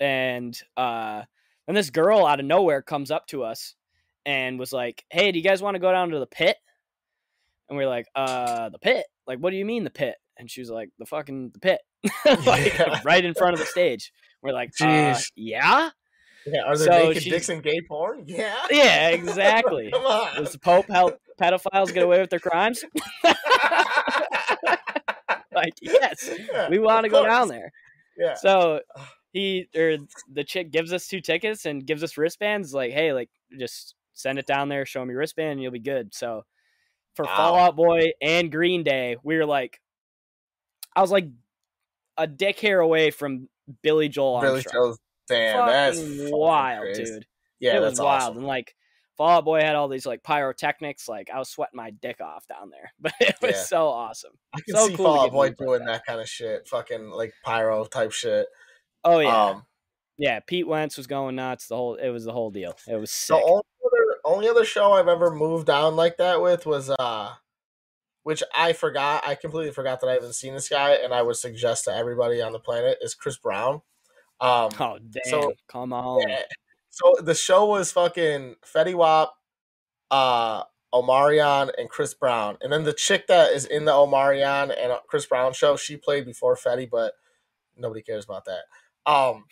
And uh, then this girl out of nowhere comes up to us and was like, "Hey, do you guys want to go down to the pit?" And we're like, "Uh, the pit? Like, what do you mean the pit?" And she was like, "The fucking the pit, like Yeah. right in front of the stage." We're like, uh, "Yeah." Yeah, are there so naked she- dicks and gay porn? Yeah. Yeah, exactly. Come on. Does the Pope help pedophiles get away with their crimes? like, yes, Yeah, we want to go course. down there. Yeah. So he or the chick gives us two tickets and gives us wristbands. Like, hey, like just send it down there, show me wristband, and you'll be good. So for Wow. Fall Out Boy and Green Day, we were like, I was like a dick hair away from Billy Joel Billy Armstrong. Damn, that's wild, crazy. dude Yeah, it that's was wild. awesome. And like Fall Out Boy had all these like pyrotechnics. Like I was sweating my dick off down there, but it was Yeah. so awesome. I can so see cool to Fall Out Boy doing that. that. kind of shit, fucking like pyro type shit. Oh yeah, Um, yeah. Pete Wentz was going nuts. The whole it was the whole deal. It was the only other, only other show I've ever moved down like that with was uh, which I forgot. I completely forgot that I haven't seen this guy, and I would suggest to everybody on the planet is Chris Brown. Um, oh damn! so- Come on. Yeah. So the show was fucking Fetty Wap, uh, Omarion, and Chris Brown. And then the chick that is in the Omarion and uh, Chris Brown show, she played before Fetty, but nobody cares about that. Um,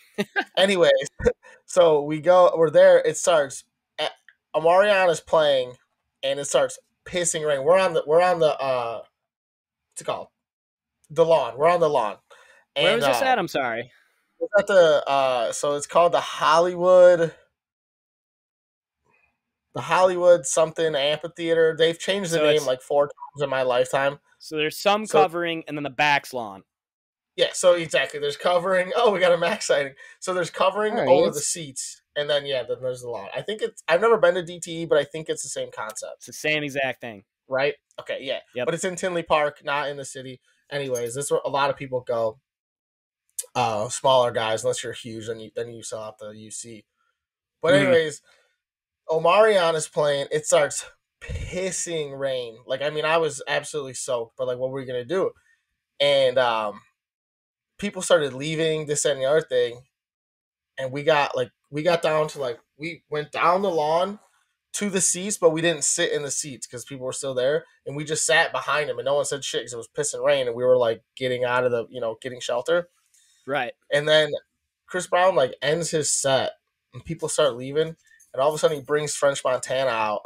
anyways, so we go, we're there. It starts. At, Omarion is playing, and it starts pissing rain. We're on the, we're on the, uh, what's it called? The lawn. We're on the lawn. And, Where was this uh, at? I'm sorry. It's at the uh so it's called the Hollywood the Hollywood something amphitheater. They've changed the So name like four times in my lifetime. So there's some So- covering, and then the back's lawn. Yeah, so exactly. There's covering. Oh, we got a max sighting. So there's covering Alright, over the seats, and then yeah, then there's the lawn. I think it's. I've never been to DTE, but I think it's the same concept, It's the same exact thing. right? Okay, yeah. Yep. But it's in Tinley Park, not in the city. Anyways, this is where a lot of people go. Uh, smaller guys, unless you're huge, then you then you sell out the UC. But Mhm. anyways, Omarion is playing. It starts pissing rain. Like I mean, I was absolutely soaked. But like, what were we gonna do? And um, people started leaving this and the other thing, and we got like we got down to like we went down the lawn to the seats, but we didn't sit in the seats because people were still there, and we just sat behind them, and no one said shit because it was pissing rain, and we were like getting out of the you know getting shelter. Right. And then Chris Brown like ends his set and people start leaving and all of a sudden he brings French Montana out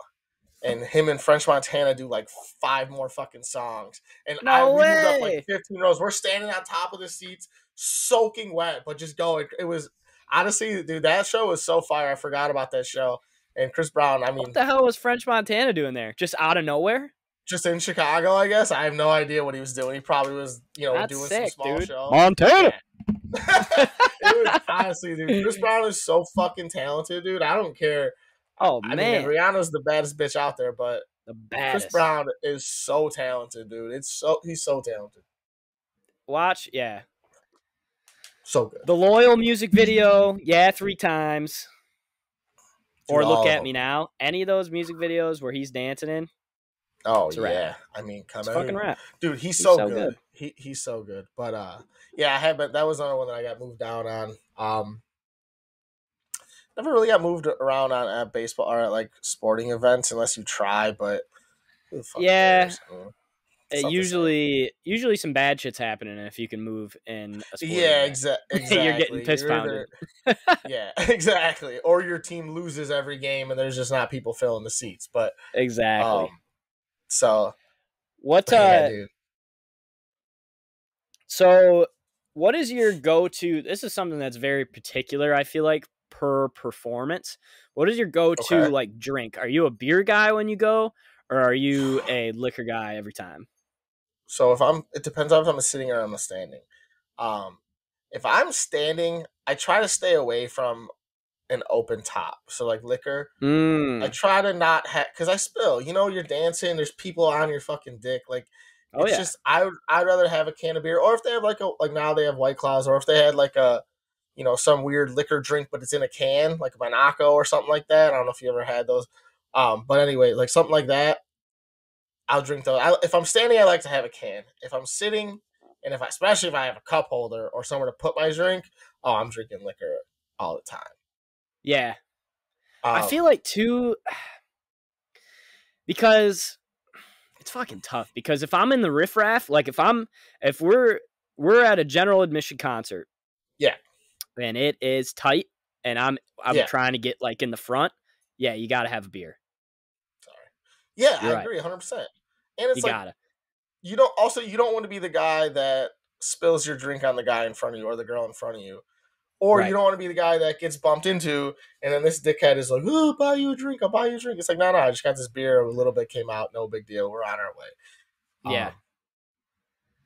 and him and French Montana do like five more fucking songs. And No I we moved up like 15 rows. We're standing on top of the seats, soaking wet, but just going. It was honestly, dude, that show was so fire. I forgot about that show. And Chris Brown, I mean, What the hell was French Montana doing there? Just out of nowhere? just in Chicago, I guess. I have no idea what he was doing. He probably was, you know, That's doing sick, some small dude. show. Montana. was honestly, dude. Chris Brown is so fucking talented, dude. I don't care. Oh I man, mean, Rihanna's the baddest bitch out there, but the Chris. Brown is so talented, dude. It's so he's so talented, Watch, yeah. so good. The loyal music video, yeah, three times. or look at me now. Any of those music videos where he's dancing in, Oh It's a wrap. yeah, I mean, come it's on, fucking rap. dude. He's, He's so, so good. good. He he's so good. But uh, yeah, I had, but that was another one that I got moved down on. Um, never really got moved around on at baseball or at like sporting events unless you try. But who the fuck Yeah. cares? I mean, it's not the same. usually, usually some bad shit's happening if you can move in a Yeah, exa- You're exactly. getting piss either- yeah, exactly. Or your team loses every game and there's just not people filling the seats. But Exactly. um, so what? yeah, Uh, dude. So, what is your go-to? This is something that's very particular. I feel like per performance. What is your go-to Okay. like drink? Are you a beer guy when you go, or are you a liquor guy every time? So if I'm, it depends on if I'm sitting or I'm standing. Um, if I'm standing, I try to stay away from an open top. So like liquor, I Mm. try to not have because I spill. You know, you're dancing. There's people on your fucking dick. Like Oh it's yeah. just I I'd rather have a can of beer, or if they have like a like now they have White Claws, or if they had like a you know some weird liquor drink, but it's in a can, like a Monaco or something like that. I don't know if you ever had those. Um, but anyway, like something like that, I'll drink those. I, if I'm standing, I like to have a can. If I'm sitting, and if I especially if I have a cup holder or somewhere to put my drink, oh, I'm drinking liquor all the time. yeah. I Um, feel like too because it's fucking tough because if I'm in the riffraff, like if I'm if we're we're at a general admission concert. Yeah. And it is tight and I'm I'm Yeah. trying to get like in the front. Yeah, you got to have a beer. Sorry. Yeah, You're I right. agree, hundred percent. And it's you like got to. you don't also you don't want to be the guy that spills your drink on the guy in front of you or the girl in front of you or Right. you don't want to be the guy that gets bumped into and then this dickhead is like oh I'll buy you a drink i'll buy you a drink it's like no no i just got this beer a little bit came out no big deal we're on our way Yeah. Um,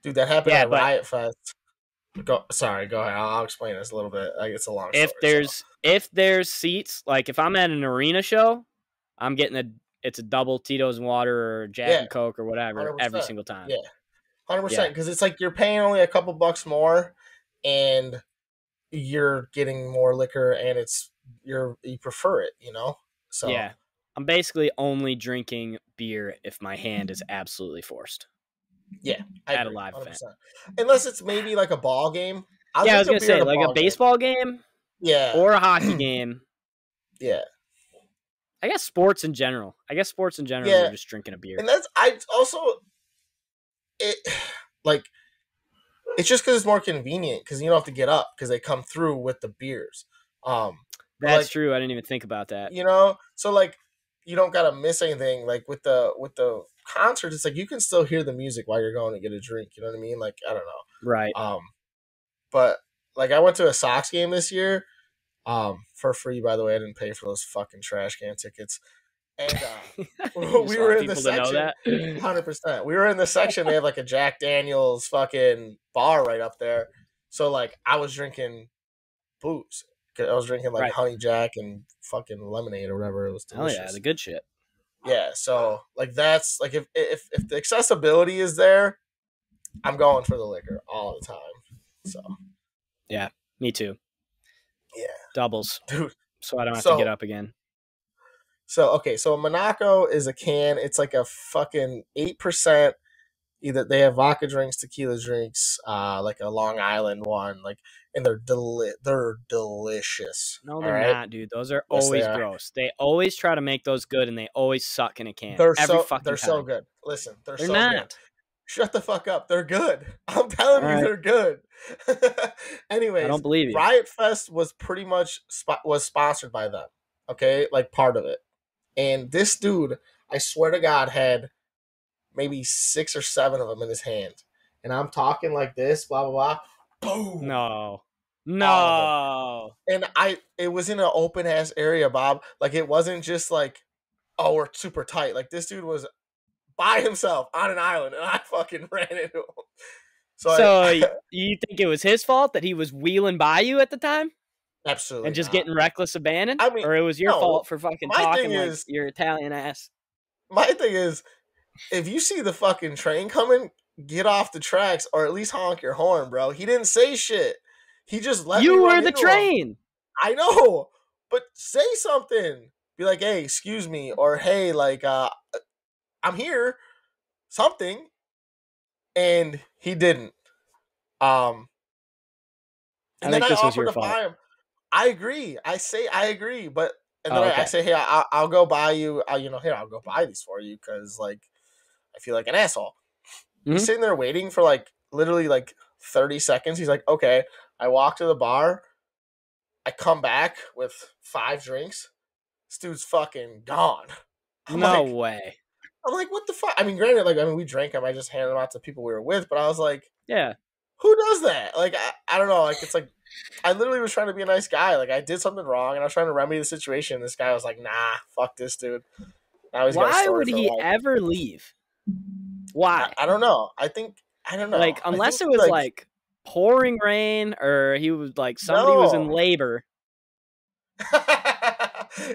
dude that happened Yeah, at but- riot fest go sorry go ahead i'll, I'll explain this a little bit like it's a long if story, so- there's if there's seats, like if I'm at an arena show, I'm getting a it's a double Tito's water or Jack Yeah. and Coke or whatever every 100%. single time. Yeah. Hundred percent, because it's like you're paying only a couple bucks more, and you're getting more liquor, and it's you're you prefer it, you know. So Yeah. I'm basically only drinking beer if my hand is absolutely forced. I at a live event. 100%. unless it's maybe like a ball game. I'll yeah, I was gonna say at like a ball game. baseball game Yeah, or a hockey game. yeah, I guess sports in general. I guess sports in general. Yeah. You're just drinking a beer. and that's I also it like it's just because it's more convenient because you don't have to get up because they come through with the beers. Um, That's like- true. I didn't even think about that. you know so like you don't gotta miss anything like with the with the concert it's like you can still hear the music while you're going to get a drink you know what i mean like i don't know Right. um but like i went to a sox game this year um for free by the way i didn't pay for those fucking trash can tickets and uh, we were in the people to know section. Hundred percent. We were in the section. They have like a Jack Daniels fucking bar right up there. So like, I was drinking booze. I was drinking like Right. honey Jack and fucking lemonade or whatever. It was Hell delicious. yeah, the good shit. yeah. So like, that's like if if if the accessibility is there, I'm going for the liquor all the time. So yeah, Me too. Yeah. Doubles. dude. So I don't have So- to get up again. So okay, so Monaco is a can. It's like a fucking eight percent. Either they have vodka drinks, tequila drinks, uh, like a Long Island one, like, and they're deli- they're delicious. No, they're right? not, dude. Those are Yes, they always are. gross. They always try to make those good, and they always suck in a can. They're Every so fucking they're time. so good. Listen, they're, They're so not. good. Shut the fuck up. They're good. I'm telling you, Alright. they're good. Anyways, I don't believe you. Riot Fest was pretty much spo- was sponsored by them. Okay, like part of it. And this dude, I swear to God, had maybe six or seven of them in his hand. And I'm talking like this, blah blah blah. Boom. No. No. And I, it was in an open ass area, Bob. Like it wasn't just like, oh, we're super tight. Like this dude was by himself on an island, and I fucking ran into him. So, So, I, you think it was his fault that he was wheeling by you at the time absolutely and just not. getting reckless abandon? I mean, or it was your no, fault for fucking talking like is- your Italian ass? my thing is, if you see the fucking train coming, get off the tracks or at least honk your horn, bro. He didn't say shit. He just let You were the into him. train. I know, but say something. Be like, hey, excuse me, or hey, like, uh, I'm here. Something, and he didn't. Um, I and then think I this was offered your to fault. buy him. I agree. I say I agree, but and Oh, then I, I say, hey, I, I'll go buy you. Uh, you know, here I'll go buy these for you because like I feel like an asshole. Mhm. He's sitting there waiting for like literally like thirty seconds. He's like, okay. I walk to the bar. I come back with five drinks. This dude's fucking gone. I'm no like, way. I'm like, what the fuck? I mean, granted, like, I mean, we drank them. I just handed them out to people we were with, but I was like, Yeah. who does that? Like, I, I don't know. Like, it's like, I literally was trying to be a nice guy. Like, I did something wrong, and I was trying to remedy the situation. This guy was like, nah, fuck this dude. Now he's got a Why would he life. ever leave? Why? I, I don't know. I think I don't know. like unless it was like, pouring rain or he was like somebody was in labor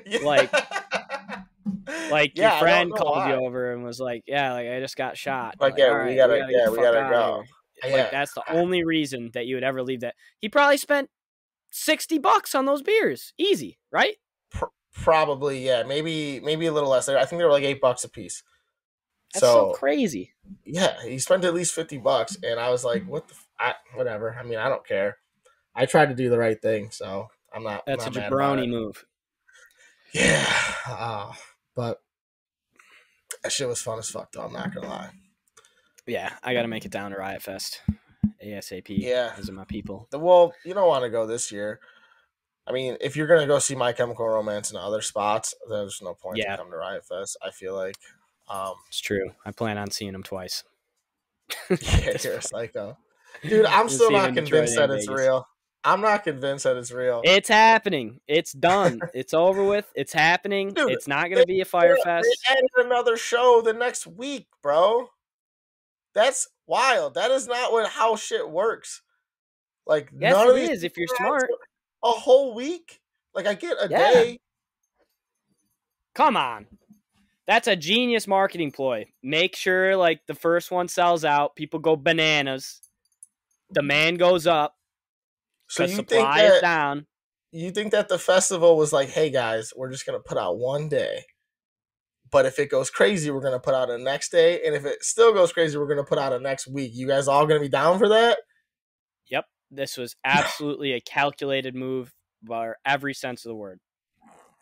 Yeah. like- like Yeah, your friend called why. you over and was like yeah like i just got shot Like, yeah, we "Alright, gotta- yeah, we gotta go." Here." Yeah. like that's the only reason that you would ever leave that he probably spent 60 bucks on those beers easy right Probably, yeah. Maybe maybe a little less. I think they were like eight bucks a piece. that's so, so crazy yeah, he spent at least fifty bucks, and I was like, "What the? F- I, whatever. I mean, I don't care. I tried to do the right thing, so I'm not. that's not a jabroni move Yeah, uh, but that shit was fun as fuck. Though I'm not gonna lie. Yeah i gotta make it down to riot fest asap Yeah. those are my people The- Well, you don't want to go this year. I mean, if you're gonna go see My Chemical Romance in other spots, there's no point Yeah. to come to Riot Fest. I feel like, um, it's true i plan on seeing them twice yeah, you're a psycho, dude. I'm still not convinced that it's Vegas. real. I'm not convinced that it's real. It's happening. It's done. it's over with. It's happening. Dude, it's not going to be a fire They- fest. They added another show the next week, bro. That's wild. That is not what how shit works. Like Yes, none of these is if you're smart. A whole week. Like I get a Yeah. day. Come on. That's a genius marketing ploy. Make sure like the first one sells out, people go bananas, demand goes up, So you supply is that down. you think that the festival was like, hey guys, we're just gonna put out one day. But if it goes crazy, we're gonna put out a next day. And if it still goes crazy, we're gonna put out a next week. You guys all gonna be down for that? Yep. This was absolutely a calculated move by every sense of the word.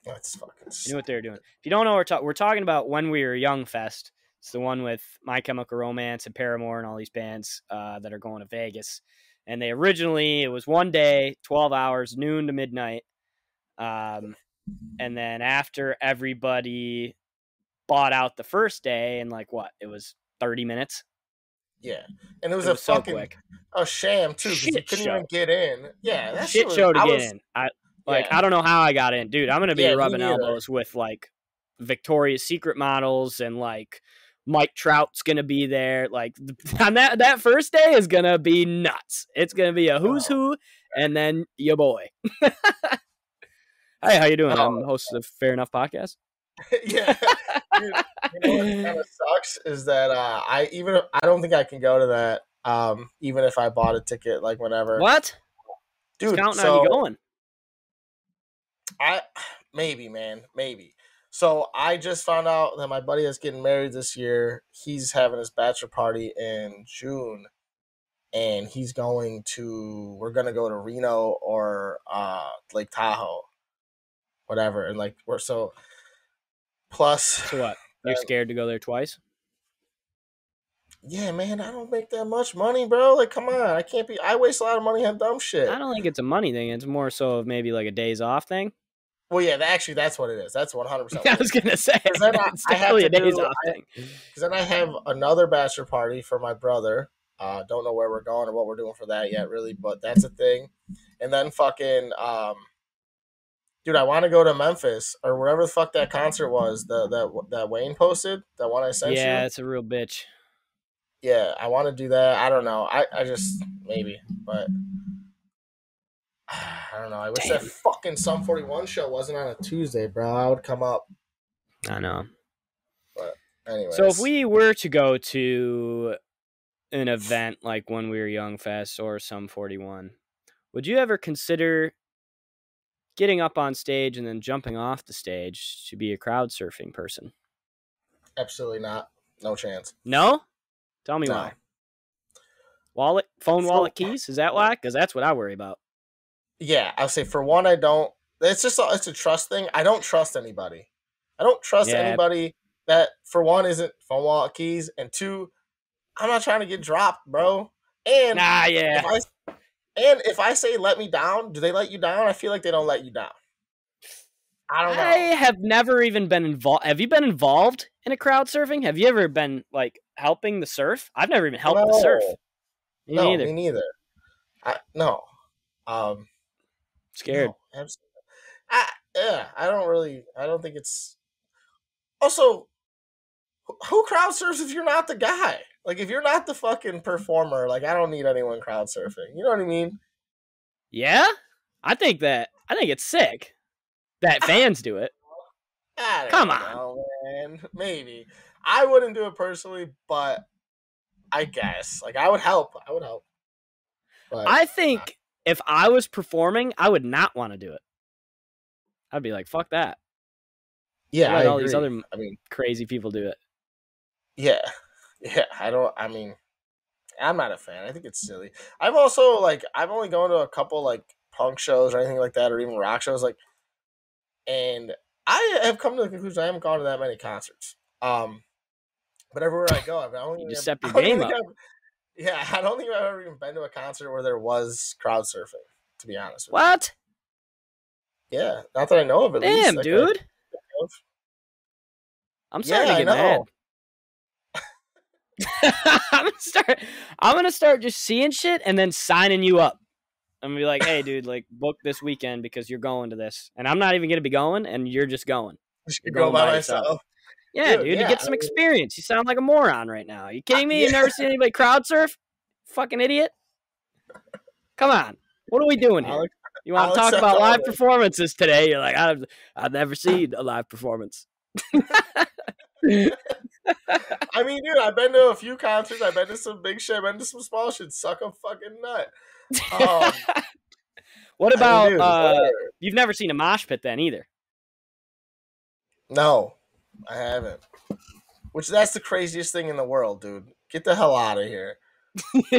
That's fucking You know what they're doing. If you don't know, we're, talk- we're talking about When We Were Young Fest. It's the one with My Chemical Romance and Paramore and all these bands uh, that are going to Vegas. And they originally, it was one day, 12 hours, noon to midnight. Um, and then after everybody bought out the first day, and like what? It was 30 minutes. Yeah. And it was It a was so fucking quick. a sham too, because you couldn't show. even get in. Yeah, that Shit was- show to I get was- in. I like. yeah. I don't know how I got in, dude. I'm gonna be Yeah, rubbing elbows with like Victoria's Secret models and like Mike Trout's gonna be there. Like on that that first day is gonna be nuts. It's gonna be a who's oh. who, and then your boy. hey, how you doing? Oh, I'm Oh. host of Fair Enough podcast. yeah. Dude, you know what kind of sucks is that uh, I even I don't think I can go to that. Um, even if I bought a ticket, like whenever, What? dude. It's counting so you going. I maybe, man, maybe. So I just found out that my buddy that's getting married this year, he's having his bachelor party in June, and he's going to. We're gonna go to Reno or uh Lake Tahoe, whatever, and like we're so. Plus, So what? You're Uh, scared to go there twice? yeah, man, I don't make that much money, bro. Like, come on, I can't be. I waste a lot of money on dumb shit. I don't think it's a money thing. It's more so of maybe like a days off thing. Well, yeah, actually, that's what it is. That's one hundred percent. I was gonna say 'Cause then I- I have a to days do- off thing. Because then I have another bachelor party for my brother. Uh, don't know where we're going or what we're doing for that yet, really, but that's a thing. And then fucking, um, dude, I want to go to Memphis or wherever the fuck that concert was. The that that Wayne posted, that one I sent Yeah, you. Yeah, it's a real bitch. Yeah, I want to do that. I don't know. I I just maybe, but. I don't know. I wish that fucking Sum 41 show wasn't on a Tuesday, bro. I would come up. I know. But anyway. So if we were to go to an event like when we were Young Fest or Sum 41, would you ever consider getting up on stage and then jumping off the stage to be a crowd surfing person? Absolutely not. No chance. No? Tell me No. why. Wallet, phone, So- wallet, keys? Is that why? Because that's what I worry about. Yeah, I'll say for one, I don't. It's just a, it's a trust thing. I don't trust anybody. I don't trust Yeah. anybody that for one isn't phone wallet keys, and two, I'm not trying to get dropped, bro. And Nah, yeah. if I and if I say let me down, do they let you down? I feel like they don't let you down. I don't know. I have never even been involved. Have you been involved in a crowd surfing? Have you ever been like helping the surf? I've never even helped the surf. No. Me no, neither. me neither. I no. Um, Scared. No. I yeah, I don't really. I don't think it's. Also, who- who crowd surfs if you're not the guy? Like if you're not the fucking performer, like I don't need anyone crowd surfing. You know what I mean? Yeah, I think that. I think it's sick that fans do it. Come on. know, man. Maybe I wouldn't do it personally, but I guess like I would help. I would help. But I think if I was performing, I would not want to do it. I'd be like, "Fuck that." yeah, all these other- I mean, Crazy people do it. Yeah, yeah. I don't. I mean, I'm not a fan. I think it's silly. I've also like I've only gone to a couple like punk shows or anything like that, or even rock shows. Like, and I have come to the conclusion I haven't gone to that many concerts. Um, but everywhere I go, I've only You just your don't game up. I've- Yeah, I don't think I've ever even been to a concert where there was crowd surfing. To be honest with What? you, yeah, not that I know of. At least. Damn, Like, dude. I'm starting Yeah, to get mad. I'm gonna start. I'm gonna start just seeing shit and then signing you up. I'm gonna be like, "Hey, dude, like book this weekend because you're going to this," and I'm not even gonna be going, and you're just going. I should You're go going by by yourself. myself. Yeah, Dude, dude, yeah, to get some experience. You sound like a moron right now. Are you kidding me? You never seen anybody crowd surf? Fucking idiot. Come on. What are we doing here? You want to talk about live performances today? You're like, I've I've never seen a live performance. I mean, dude, I've been to a few concerts. I've been to some big shit. I've been to some small shit. Suck a fucking nut. Um, what about I mean, dude, uh you've never seen a mosh pit then either. no, I haven't. Which that's the craziest thing in the world, dude. Get the hell out of here.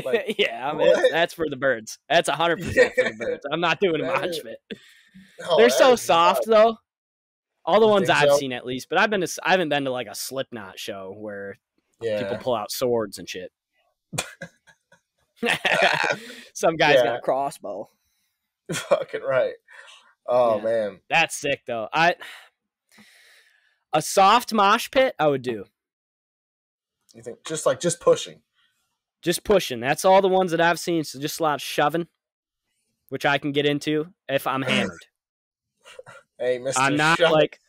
Like, yeah, I mean, that's for the birds. That's hundred percent for the birds. I'm not doing a mosh pit. No, They're so soft nuts. though. All the ones I've so? seen at least, but I've been to I haven't been to like a Slipknot show where Yeah. people pull out swords and shit. Some guy's got a crossbow. fucking right. Oh Yeah. man. That's sick though. I a soft mosh pit I would do. You think just like just pushing. Just pushing. That's all the ones that I've seen. So just a lot of shoving, which I can get into if I'm hammered. Hey, Mr. I'm not Shut- like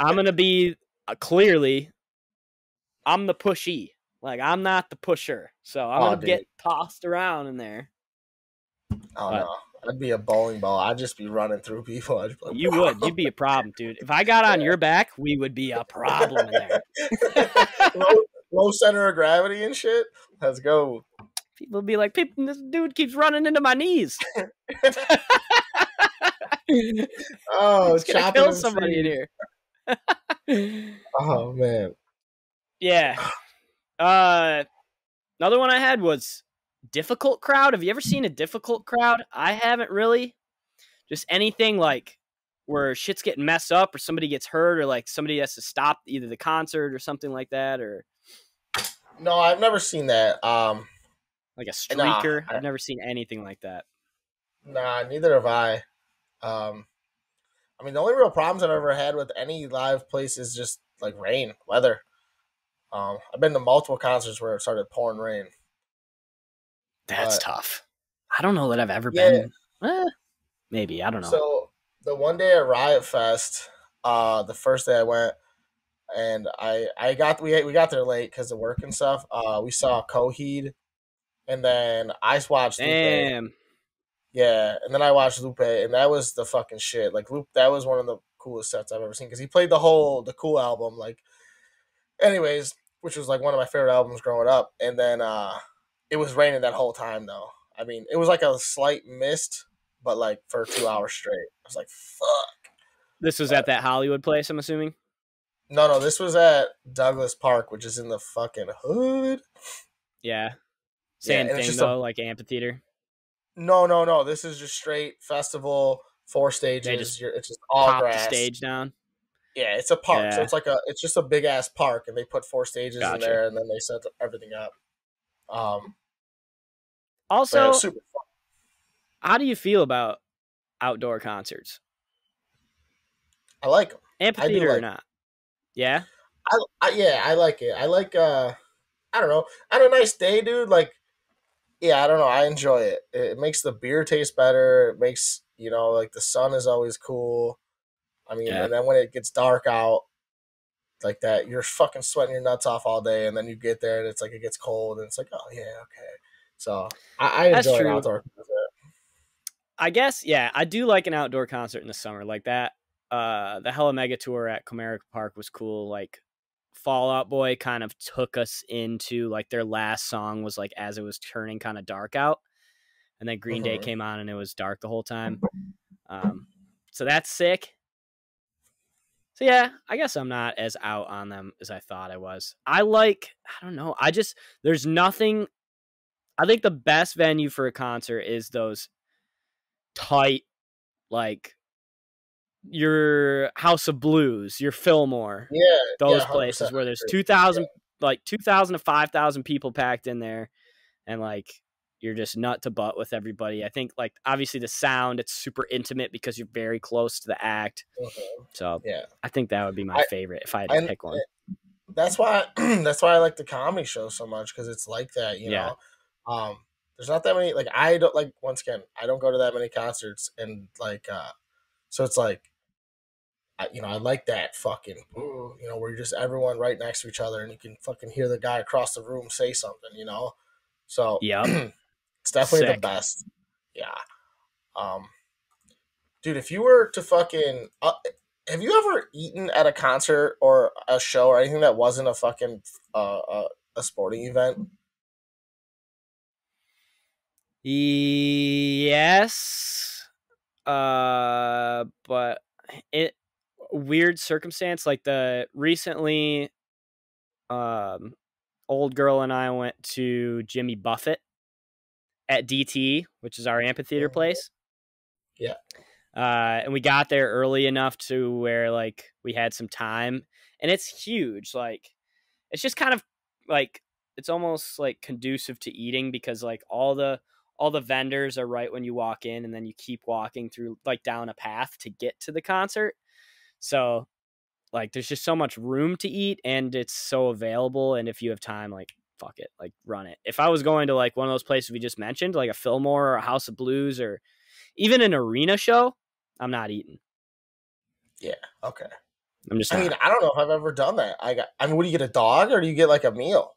I'm gonna be uh, clearly. I'm the pushy. Like I'm not the pusher, so I'm Oh, gonna dude. get tossed around in there. Oh But- no, I'd be a bowling ball. I'd just be running through people. Like, You would. You'd be a problem, dude. If I got on your back, we would be a problem in there. low, low center of gravity and shit. Let's go. People be like, "People, this dude keeps running into my knees." Oh, He's gonna chopping kill somebody in here. Oh man, yeah. Uh, another one I had was difficult crowd. Have you ever seen a difficult crowd? I haven't really. Just anything like where shit's getting messed up, or somebody gets hurt, or like somebody has to stop either the concert or something like that, or no, I've never seen that. Um, like a Nah, streaker. I- I've never seen anything like that. nah, neither have I. Um, I mean, the only real problems I've ever had with any live place is just like rain, weather. Um, I've been to multiple concerts where it started pouring rain. That's But- tough. I don't know that I've ever Yeah. been. Eh, maybe I don't know. So the one day at Riot Fest, uh, the first day I went, and I I got we we got there late because of work and stuff. Uh, we saw Coheed, and then I watched Lupe. Damn. Yeah, and then I watched Lupe, and that was the fucking shit. Like Lupe, that was one of the coolest sets I've ever seen because he played the whole the cool album. Like, anyways, which was like one of my favorite albums growing up. And then uh it was raining that whole time though. I mean, it was like a slight mist, but like for two hours straight. I was like, fuck. This was at that Hollywood place, I'm assuming. No, no, this was at Douglas Park, which is in the fucking hood. Yeah. Yeah, Same it's thing just a- though, like amphitheater. No, no, no. This is just straight festival, four stages. just You're, it's just all grass. the stage down. Yeah, it's a park. So it's like a it's just a big ass park and they put four stages in there and then they set everything up. Um Also, super fun. how do you feel about outdoor concerts? I like them. Amphitheater or not? Yeah. I, I yeah, I like it. I like uh I don't know. On a nice day, dude, like yeah, I don't know. I enjoy it. It makes the beer taste better. It makes, you know, like the sun is always cool. I mean, Yeah. and then when it gets dark out like that, you're fucking sweating your nuts off all day and then you get there and it's like it gets cold and it's like, oh yeah, okay. So I, I enjoy outdoor concert. I guess, yeah, I do like an outdoor concert in the summer. Like that, uh the Hella Mega tour at Comerica Park was cool. Like Fall Out Boy kind of took us into like their last song was like as it was turning kind of dark out. And then Green Day Mhm. came on and it was dark the whole time. Um so that's sick. So yeah, I guess I'm not as out on them as I thought I was. I like I don't know. I just there's nothing I think the best venue for a concert is those tight like your House of Blues, your Fillmore, Yeah. those yeah, places where there's agree. 2000 like 2000 to 5000 people packed in there and like you're just nut to butt with everybody. I think like obviously the sound it's super intimate because you're very close to the act. Mhm. So Yeah. I think that would be my I- favorite if I had to and- pick one. that's why that's why I like the comedy show so much because it's like that, you Yeah. know. Um, there's not that many like I don't like once again I don't go to that many concerts and like uh, so it's like. I, you know, I like that fucking, you know, where you're just everyone right next to each other and you can fucking hear the guy across the room say something, you know. So yeah, it's definitely Sick. the best. Yeah. Um, dude, if you were to fucking, uh, have you ever eaten at a concert or a show or anything that wasn't a fucking uh, uh, a sporting event? Yes. Uh but it weird circumstance like the recently um old girl and I went to Jimmy Buffett at DT, which is our amphitheater Mhm. place. Yeah. Uh and we got there early enough to where like we had some time and it's huge like it's just kind of like it's almost like conducive to eating because like all the all the vendors are right when you walk in and then you keep walking through like down a path to get to the concert so like there's just so much room to eat and it's so available and if you have time like fuck it like run it if i was going to like one of those places we just mentioned like a fillmore or a house of blues or even an arena show i'm not eating Yeah. Okay. I'm just. I Not. mean, I don't know if I've ever done that. I got. I mean, what do you get a dog or do you get like a meal?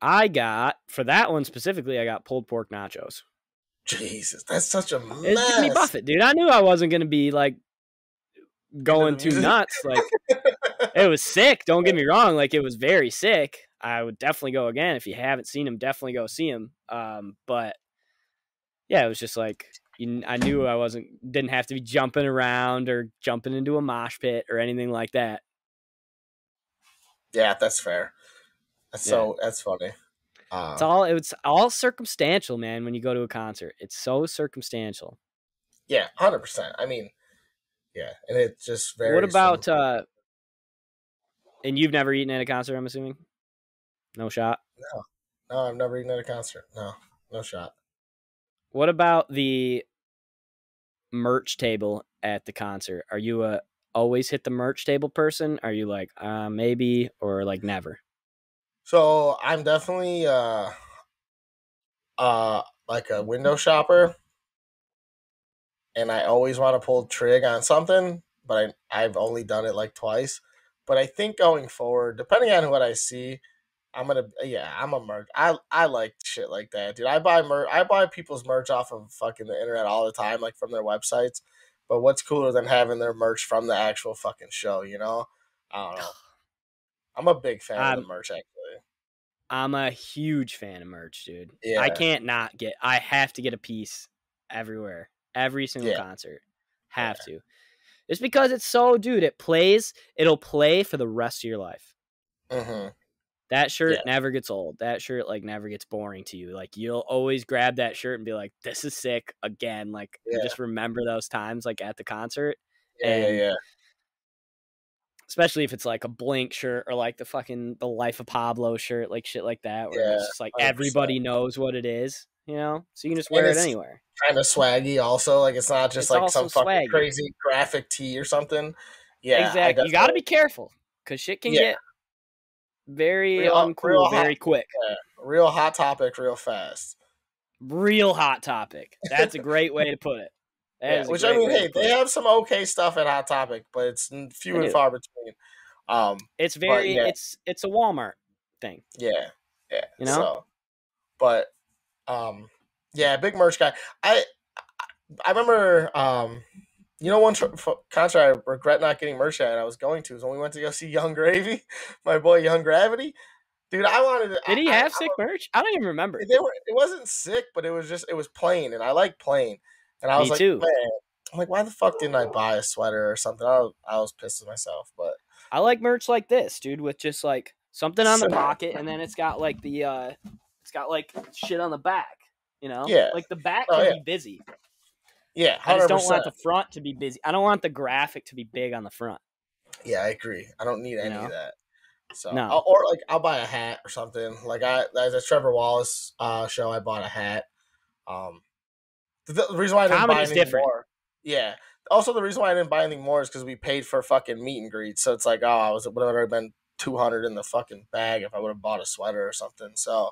I got for that one specifically. I got pulled pork nachos. Jesus, that's such a mess. It's Jimmy Buffett, dude. I knew I wasn't gonna be like going too nuts. Like it was sick. Don't get me wrong. Like it was very sick. I would definitely go again. If you haven't seen him, definitely go see him. Um, but yeah, it was just like you, I knew I wasn't didn't have to be jumping around or jumping into a mosh pit or anything like that. yeah, that's fair. That's so. That's funny. Uh, It's all it's all circumstantial, man. When you go to a concert, it's so circumstantial. yeah, hundred percent. I mean, yeah, and it just very. what about uh? And you've never eaten at a concert, I'm assuming. No shot. No, I've never eaten at a concert. No, no shot. What about the merch table at the concert? Are you a always hit the merch table person? Are you like uh maybe or like never? So I'm definitely uh uh like a window shopper. And I always want to pull trig on something, but I I've only done it like twice. But I think going forward, depending on what I see, I'm gonna yeah, I'm a merch. I I like shit like that, dude. I buy mer I buy people's merch off of fucking the internet all the time, like from their websites. But what's cooler than having their merch from the actual fucking show, you know? I don't know. I'm a big fan of merch actually. I'm a huge fan of merch, dude. Yeah. I can't not get I have to get a piece everywhere. Every single Yeah. concert. Have to. It's because it's so dude, it plays, it'll play for the rest of your life. hmm That shirt Yeah. never gets old. That shirt like never gets boring to you. Like you'll always grab that shirt and be like, "This is sick." Again, like Yeah. just remember those times like at the concert, Yeah, yeah, yeah. Especially if it's like a Blink shirt or like the fucking the Life of Pablo shirt, like shit like that, where Yeah, it's just like 100%. everybody knows what it is, you know. So you can just wear it anywhere. Kind of swaggy, also. Like it's not just It's like some fucking swaggy. crazy graphic tee or something. Yeah, exactly. You got to be careful because shit can Yeah. get very Real- uncool real hot. very quick. real hot topic, real fast. Real hot topic. That's a great way to put it. Yeah, which I mean, hey, they have some okay stuff at Hot Topic, but it's few They and do. far between. Um, It's very. yeah. It's it's a Walmart thing. yeah, yeah. You know? so, but um, yeah, big merch guy. I I remember um, you know, one tr- I regret not getting merch at. I was going to is when we went to go see Yung Gravy, my boy Young Gravity. Dude, I wanted. To, Did he I- have I- sick merch? I don't even remember. they were it wasn't sick, but it was just it was plain, and I like plain. And I Me was like, too. man, I'm like, why the fuck didn't I buy a sweater or something? I was, I was pissed at myself, but I like merch like this, dude, with just like something on the pocket, and then it's got like the uh, it's got like shit on the back. You know, Yeah. like the back Oh, can yeah. be busy. yeah, I just don't want the front to be busy. I don't want the graphic to be big on the front. Yeah, I agree. I don't need any know? of that. So, No. I'll- or like I'll buy a hat or something. Like I, as a Trevor Wallace uh, show, I bought a hat. Um, the, the reason why I didn't buy is anything different. more, yeah. Also, the reason why I didn't buy anything more is because we paid for fucking meet and greet. So it's like, oh, I was it would have already been two hundred in the fucking bag if I would have bought a sweater or something. So,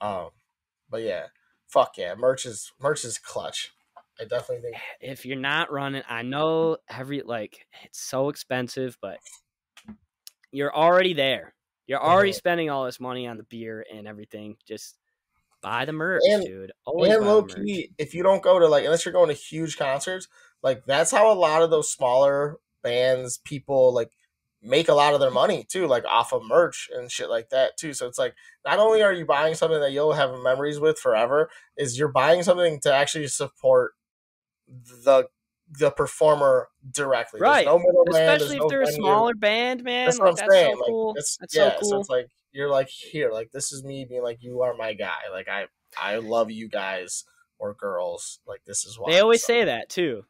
um, but yeah, fuck yeah, merch is merch is clutch. I definitely think. If you're not running, I know every like it's so expensive, but you're already there. You're already Mhm. spending all this money on the beer and everything. Just buy the merch, And- dude. Always and low key, if you don't go to like unless you're going to huge concerts, like that's how a lot of those smaller bands, people like make a lot of their money too, like off of merch and shit like that too. So it's like not only are you buying something that you'll have memories with forever, is you're buying something to actually support the the performer directly. There's Right. no middleman, Especially if no they're a smaller band, man. That's like, what I'm that's saying. so like, cool. That's, that's yeah, so cool. So it's like you're like here, like this is me being like you are my guy. Like I I love you guys or girls. Like this is why. They always So, say that too.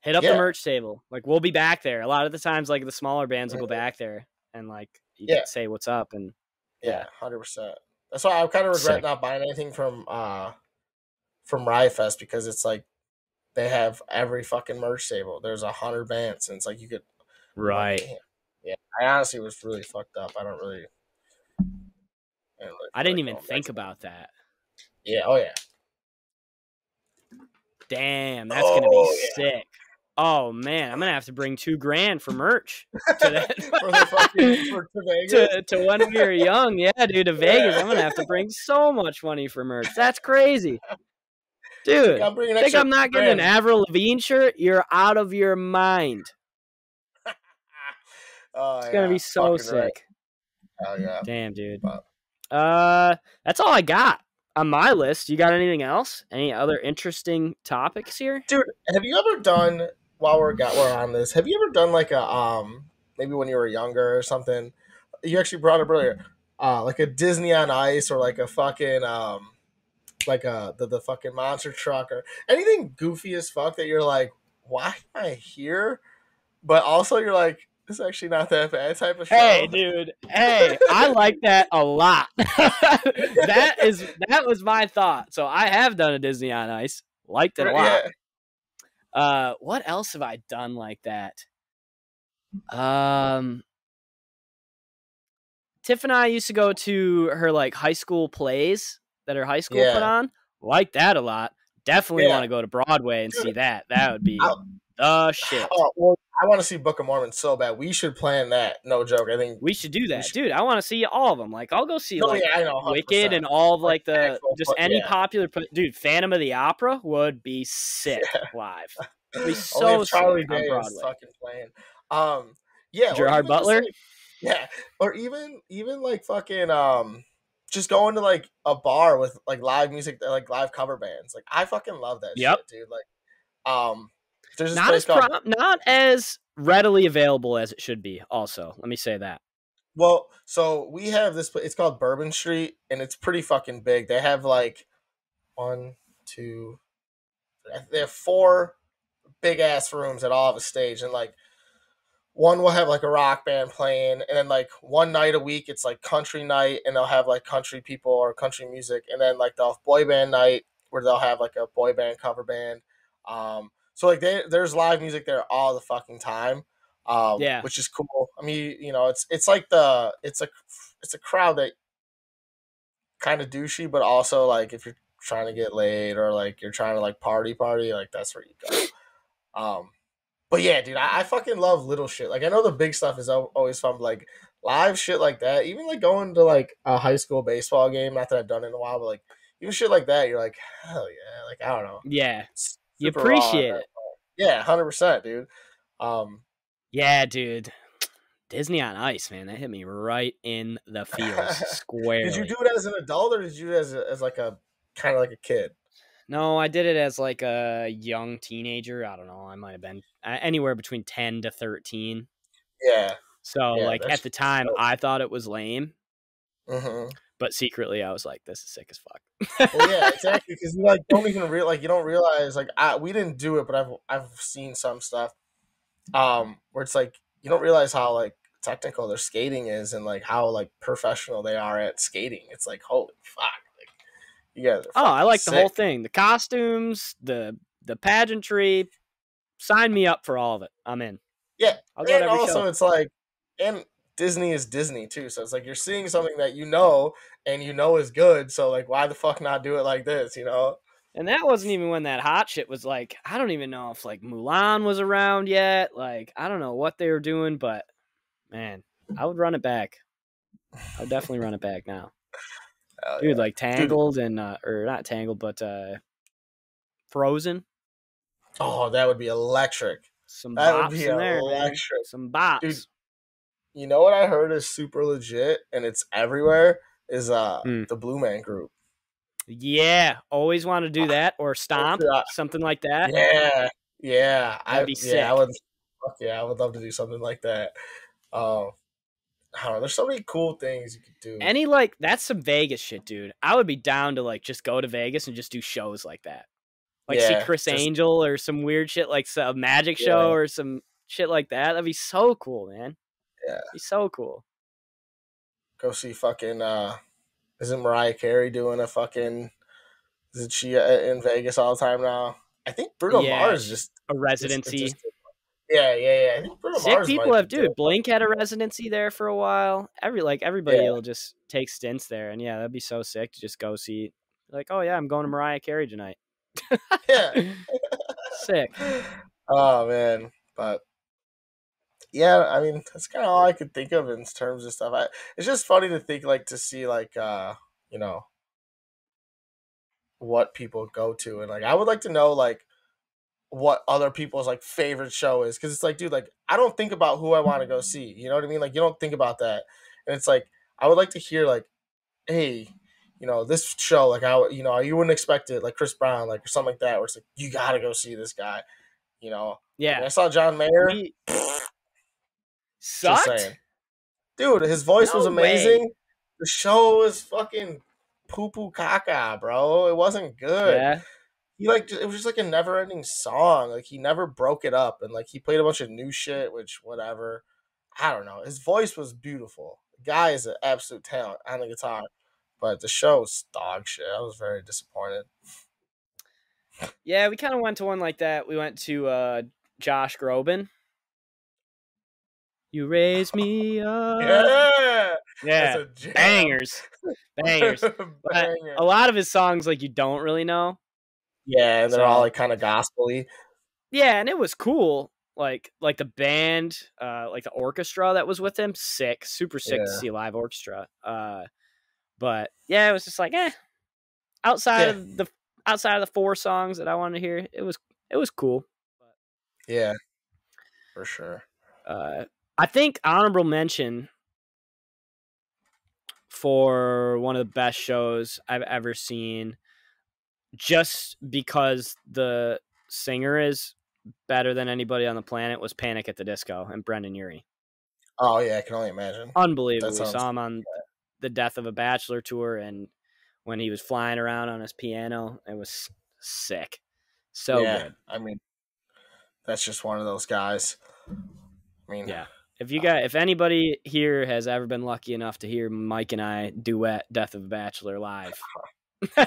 Hit up Yeah. the merch table. Like we'll be back there. A lot of the times, like the smaller bands will go back there and like you Yeah. say what's up and yeah, hundred percent. That's why I kind of regret Sick. not buying anything from uh from Riot Fest because it's like they have every fucking merch table. There's a hundred bands, and it's like you could right. Yeah. Yeah, I honestly was really fucked up. I don't really. I, don't I didn't like even think about that. Yeah. Oh yeah. Damn, that's gonna be Oh, yeah. sick. Oh man, I'm gonna have to bring two grand for merch to that. for the fucking for, to Vegas. to, to when we were young. Yeah, dude, to Vegas. I'm gonna have to bring so much money for merch. That's crazy. Dude, I'm think I'm not getting an grand. Avril Lavigne shirt? You're out of your mind. Oh, It's gonna be so fucking right. sick. Hell yeah. Damn, dude. Wow. Uh, that's all I got on my list. You got anything else? Any other interesting topics here? Dude, have you ever done while we're got we're on this? Have you ever done like a um maybe when you were younger or something? You actually brought up earlier, uh, like a Disney on Ice or like a fucking um like a the, the fucking monster truck or anything goofy as fuck that you're like, why am I here? But also you're like, it's actually not that bad type of show. Hey, dude. Hey, I like that a lot. that is that was my thought. So I have done a Disney on Ice. Liked it a lot. Yeah. Uh, what else have I done like that? Um, Tiff and I used to go to her like high school plays that her high school put on. Like that a lot. Definitely Yeah. want to go to Broadway and Dude, see that. That would be I'll- the shit. Oh, well, I want to see Book of Mormon so bad. We should plan that. No joke. I think. We should do that, should- dude. I want to see all of them. Like, I'll go see No, like yeah, know. Wicked and all of like the actual just any yeah. popular. Dude, Phantom of the Opera would be sick live. It'd be so Charlie sick on Day is Broadway. fucking playing. Um, yeah, Gerard just, Butler? like- yeah, or even even like fucking um, just going to like a bar with like live music, like live cover bands. Like I fucking love that Yep. shit, dude. Like, um, Not as prom- not as readily available as it should be. Also, let me say that. Well, so we have this. It's called Bourbon Street, and it's pretty fucking big. They have like one, two, they have four big ass rooms that all have a stage, and like one will have like a rock band playing, and then like one night a week it's like country night, and they'll have like country people or country music, and then like they'll have boy band night where they'll have like a boy band cover band. Um, so like they, there's live music there all the fucking time um, Yeah. which is cool. I mean, you know, it's it's like the it's a it's a crowd that kind of douchey, but also like if you're trying to get laid or like you're trying to like party party, like that's where you go. Um, but yeah, dude, I, I fucking love little shit. Like I know the big stuff is always fun, but like live shit like that, even like going to like a high school baseball game. Not that I've done it in a while, but like even shit like that, you're like, hell yeah, like I don't know, Yeah, It's you super raw at appreciate it. Yeah, hundred percent, dude. Um, Yeah, dude. Disney on Ice, man, that hit me right in the feels squarely. Did you do it as an adult or did you do it as, a, as like a kind of like a kid? No, I did it as like a young teenager. I don't know. I might have been anywhere between 10 to 13. Yeah. So, Yeah, like, at the time, dope. I thought it was lame, hmm but secretly, I was like, this is sick as fuck. Well, yeah, exactly. Because you like don't even real like you don't realize like I, we didn't do it, but I've I've seen some stuff, um, where it's like you don't realize how like technical their skating is and like how like professional they are at skating. It's like holy fuck, like you guys. Oh, I like the whole thing. The costumes, the the pageantry. Sign me up for all of it. I'm in. Yeah, I'll and also show. it's like and Disney is Disney too, so it's like you're seeing something that you know and you know is good. So like, why the fuck not do it like this? You know? And that wasn't even when that hot shit was like, I don't even know if like Mulan was around yet. Like, I don't know what they were doing, but man, I would run it back. I would definitely run it back now. Dude, yeah. like Tangled and, uh, or not Tangled, but uh, Frozen. Oh, that would be electric. Some That would be in there, man. electric. Some bops. Dude, You know what I heard is super legit and it's everywhere is uh Hmm. the Blue Man Group. Yeah, always want to do that or stomp, Yeah. something like that. Yeah, yeah, I That'd be yeah, I would. Fuck yeah, I would love to do something like that. Um, I don't know. There's so many cool things you could do. Any like that's some Vegas shit, dude. I would be down to like just go to Vegas and just do shows like that. Like see Chris just- Angel or some weird shit like a magic Yeah. show or some shit like that. That'd be so cool, man. Yeah. He's so cool. Go see fucking. uh Isn't Mariah Carey doing a fucking? Isn't she uh, in Vegas all the time now? I think Bruno Yeah, Mars just A residency. just- yeah, yeah, yeah. I Sick Mars people have dude. Blink had a residency there for a while. Every like everybody Yeah. will just take stints there, and yeah, that'd be so sick to just go see. Like, oh yeah, I'm going to Mariah Carey tonight. Yeah. Sick. Oh man, but yeah, I mean that's kind of all I could think of in terms of stuff. I, it's just funny to think like to see like uh you know what people go to and like I would like to know like what other people's like favorite show is because it's like dude like I don't think about who I want to go see. You know what I mean? Like you don't think about that, and it's like I would like to hear like, hey, you know this show like I you know you wouldn't expect it like Chris Brown like or something like that where it's like you gotta go see this guy. You know, Yeah. I saw John Mayer. We- Sucked? Dude, his voice was No way. amazing. The show was fucking poo poo caca, bro. It wasn't good. Yeah. He like it was just like a never ending song. Like he never broke it up and like he played a bunch of new shit, which whatever. I don't know. His voice was beautiful. The guy is an absolute talent on the guitar. But the show was dog shit. I was very disappointed. Yeah, we kind of went to one like that. We went to uh, Josh Groban. You raise me up. yeah. Yeah. That's a. Bangers. Bangers. Banger. A lot of his songs, like, you don't really know. Yeah, and they're all like kind of gospely. Yeah, and it was cool. Like, like the band, uh, like the orchestra that was with him, sick, super sick to see live orchestra. Uh, but yeah, it was just like, eh. Outside Yeah. of the outside of the four songs that I wanted to hear, it was it was cool. Yeah, for sure. uh, I think honorable mention for one of the best shows I've ever seen, just because the singer is better than anybody on the planet, was Panic at the Disco and Brendon Urie. Oh yeah, I can only imagine. Unbelievable. We saw him on the Death of a Bachelor tour, and when he was flying around on his piano, it was sick. So yeah, good. I mean, that's just one of those guys. I mean, Yeah. If you got, if anybody here has ever been lucky enough to hear Mike and I duet "Death of a Bachelor" live, I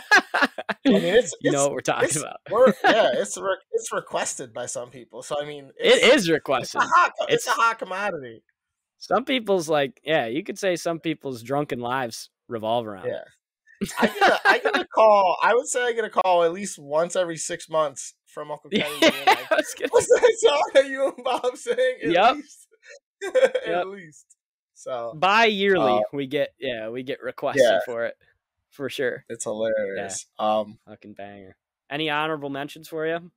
mean, it's, you know what we're talking it's- about. we're, yeah, it's re- it's requested by some people. So I mean, It it's, is It's requested. a hot. It's, It's- a hot commodity. Some people's like, yeah, you could say some people's drunken lives revolve around. Yeah. I get a, I get a call. I would say I get a call at least once every six months from Uncle Kenny. Yeah, like, I was gonna What's that song that you and Bob sang? At Yup. least. at Yup. least. So bi-yearly Uh, we get yeah we get requested yeah. for it for sure it's hilarious. Um fucking banger any honorable mentions for you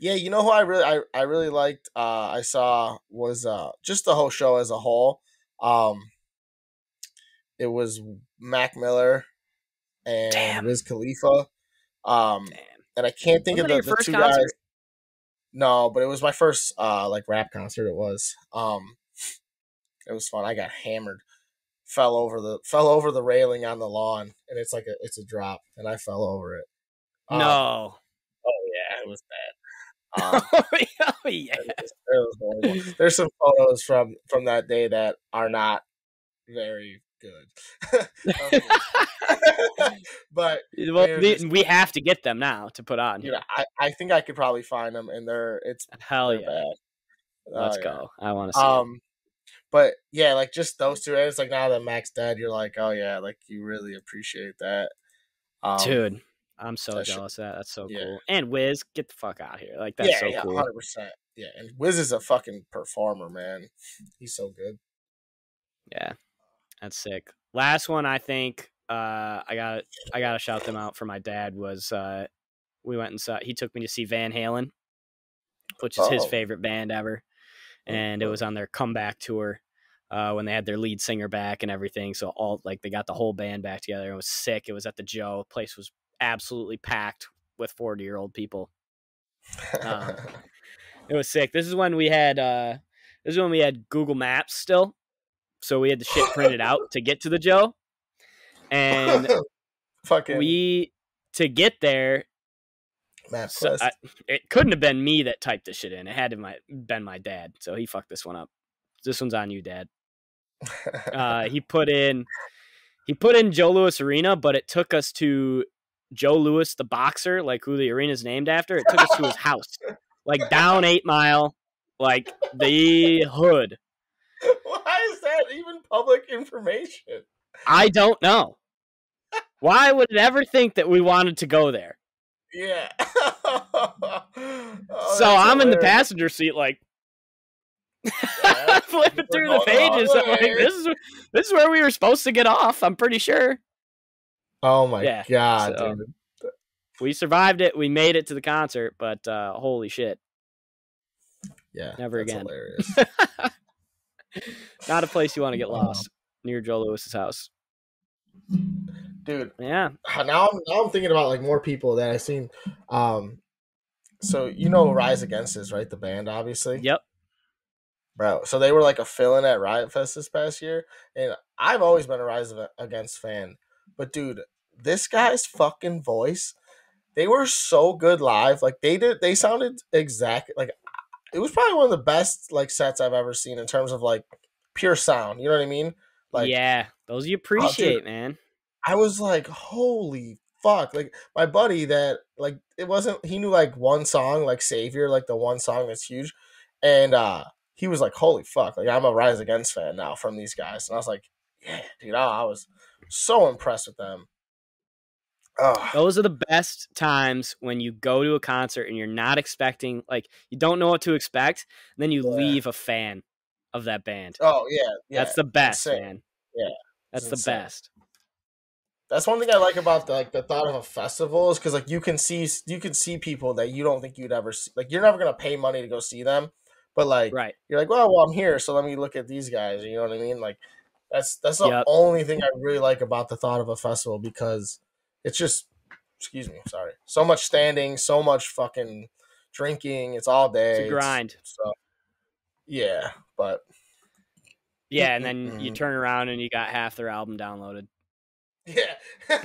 Yeah, you know who I really I, I really liked uh I saw was uh just the whole show as a whole. Um it was Mac Miller and Damn. Wiz Khalifa. Um damn and I can't think Wasn't of the, the first two concert? guys. No, but it was my first uh like rap concert it was. Um it was fun. I got hammered. Fell over the fell over the railing on the lawn and it's like a it's a drop and I fell over it. Um, no Oh yeah, it was bad. Um, oh yeah it was- it was. There's some photos from from that day that are not very good. but well, just- we have to get them now to put on know, I, I think I could probably find them and they're it's hell they're yeah bad. let's Oh, yeah. go i want to see it. Um but yeah, like just those two and it's like now that Mac's dead, you're like, Oh yeah, like you really appreciate that. Um dude i'm so that shit- jealous of that that's so yeah. cool and wiz get the fuck out of here like that's yeah, so yeah, cool hundred percent. Yeah, and Wiz is a fucking performer, man. He's so good. Yeah, that's sick. Last one, I think uh, I got I got to shout them out for my dad. Was uh, we went and saw he took me to see Van Halen, which is his Oh. favorite band ever, and it Oh. was on their comeback tour uh, when they had their lead singer back and everything. So all like they got the whole band back together. It was sick. It was at the Joe. Place was absolutely packed with forty year old people. Um, It was sick. This is when we had uh this is when we had Google Maps still. So we had the shit printed out to get to the Joe. And fucking we to get there, so I, it couldn't have been me that typed this shit in. It had to my, been my dad. So he fucked this one up. This one's on you, dad. Uh he put in he put in Joe Louis Arena, but it took us to Joe Louis the boxer, like who the arena's named after. It took us to his house. Like down 8 Mile, like the hood. Why is that even public information? I don't know. Why would it ever think that we wanted to go there? Yeah. Oh, so I'm in the passenger seat, like flipping through the pages. I'm like, this is this is where we were supposed to get off. I'm pretty sure. Oh my Yeah, god, so-. We survived it. We made it to the concert, but uh, holy shit, Yeah. Never that's again. Not a place you want to get lost near Joe Louis's house. dude, Yeah, now I'm now I'm thinking about like more people that I've seen. Um, so you know Rise Against is right? The band, obviously. yep. bro. So they were like a fill-in at Riot Fest this past year, and I've always been a Rise Against fan, but dude, this guy's fucking voice, they were so good live. Like they did, they sounded exact. Like it was probably one of the best like sets I've ever seen in terms of like pure sound. You know what I mean? Like oh, yeah, those you appreciate, man. I was like, holy fuck. Like my buddy that like it wasn't he knew like one song, like Savior, like the one song that's huge. And uh he was like, Holy fuck, like I'm a Rise Against fan now from these guys. And I was like, Yeah, dude, I, I was so impressed with them. Oh, Those are the best times when you go to a concert and you're not expecting, like, you don't know what to expect, and then you Yeah. leave a fan of that band. oh yeah, yeah. That's the best, insane. man. Yeah, That's the best. That's one thing I like about the, like the thought of a festival is because like you can see you can see people that you don't think you'd ever see. Like you're never gonna pay money to go see them, but like Right. you're like, well, well, I'm here, so let me look at these guys. You know what I mean? Like that's that's the Yep. only thing I really like about the thought of a festival because it's just, excuse me, sorry, so much standing, so much fucking drinking. It's all day. It's a it's- grind. So yeah, but Yeah, and then you Mm-mm. turn around and you got half their album downloaded. yeah,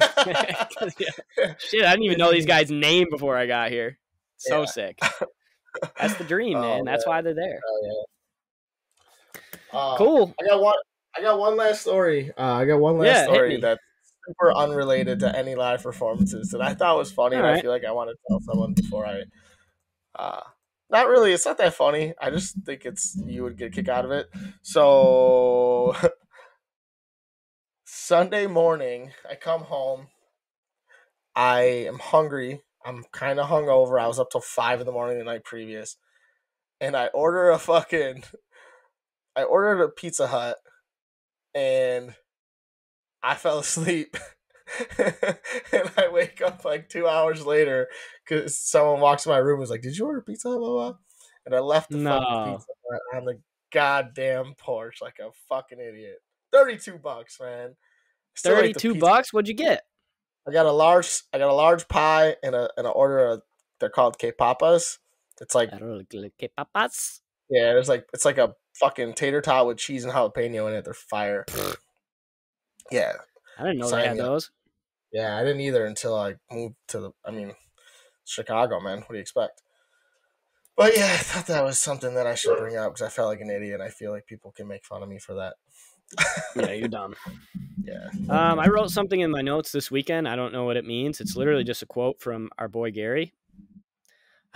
Shit, I didn't even know these guys' name before I got here. So Yeah. sick. That's the dream, Oh, man. That's man. why they're there. Oh, yeah. Uh, Cool. I got one. I got one last story. Uh, I got one last Yeah, story me. Super unrelated to any live performances that I thought was funny, and I feel like I want to tell someone before I. Uh, not really. It's not that funny. I just think it's you would get a kick out of it. So Sunday morning, I come home. I am hungry. I'm kind of hungover. I was up till five in the morning the night previous, and I order a fucking. I ordered a Pizza Hut, and I fell asleep. and I wake up like two hours later because someone walks in my room and was like, "Did you order Pizza Blah, blah, blah?" And I left the No. fucking Pizza on the goddamn porch like a fucking idiot. Thirty-two bucks, man. Still Thirty-two bucks. What'd you get? I got a large. I got a large pie and a and I order of They're called K papas. It's like Que papas. yeah, it's like it's like a fucking tater tot with cheese and jalapeno in it. They're fire. Yeah, I didn't know Sign they had those. yeah. I didn't either until I moved to the. I mean, Chicago, man. What do you expect? But yeah, I thought that was something that I should bring up because I felt like an idiot. I feel like people can make fun of me for that. Yeah, you're dumb. Yeah. Um, I wrote something in my notes this weekend. I don't know what it means. It's literally just a quote from our boy Gary.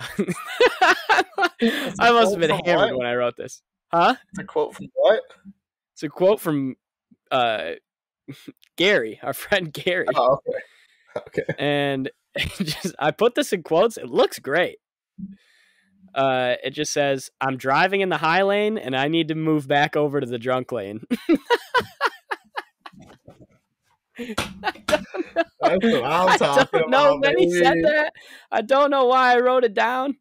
I must have been hammered what? when I wrote this. Huh? It's a quote from what? It's a quote from uh, Gary, our friend Gary. Oh, okay. Okay. and just I put this in quotes. It looks great. Uh, it just says, "I'm driving in the high lane, and I need to move back over to the drunk lane." That's what I'm I don't know when he said that. I don't know why I wrote it down,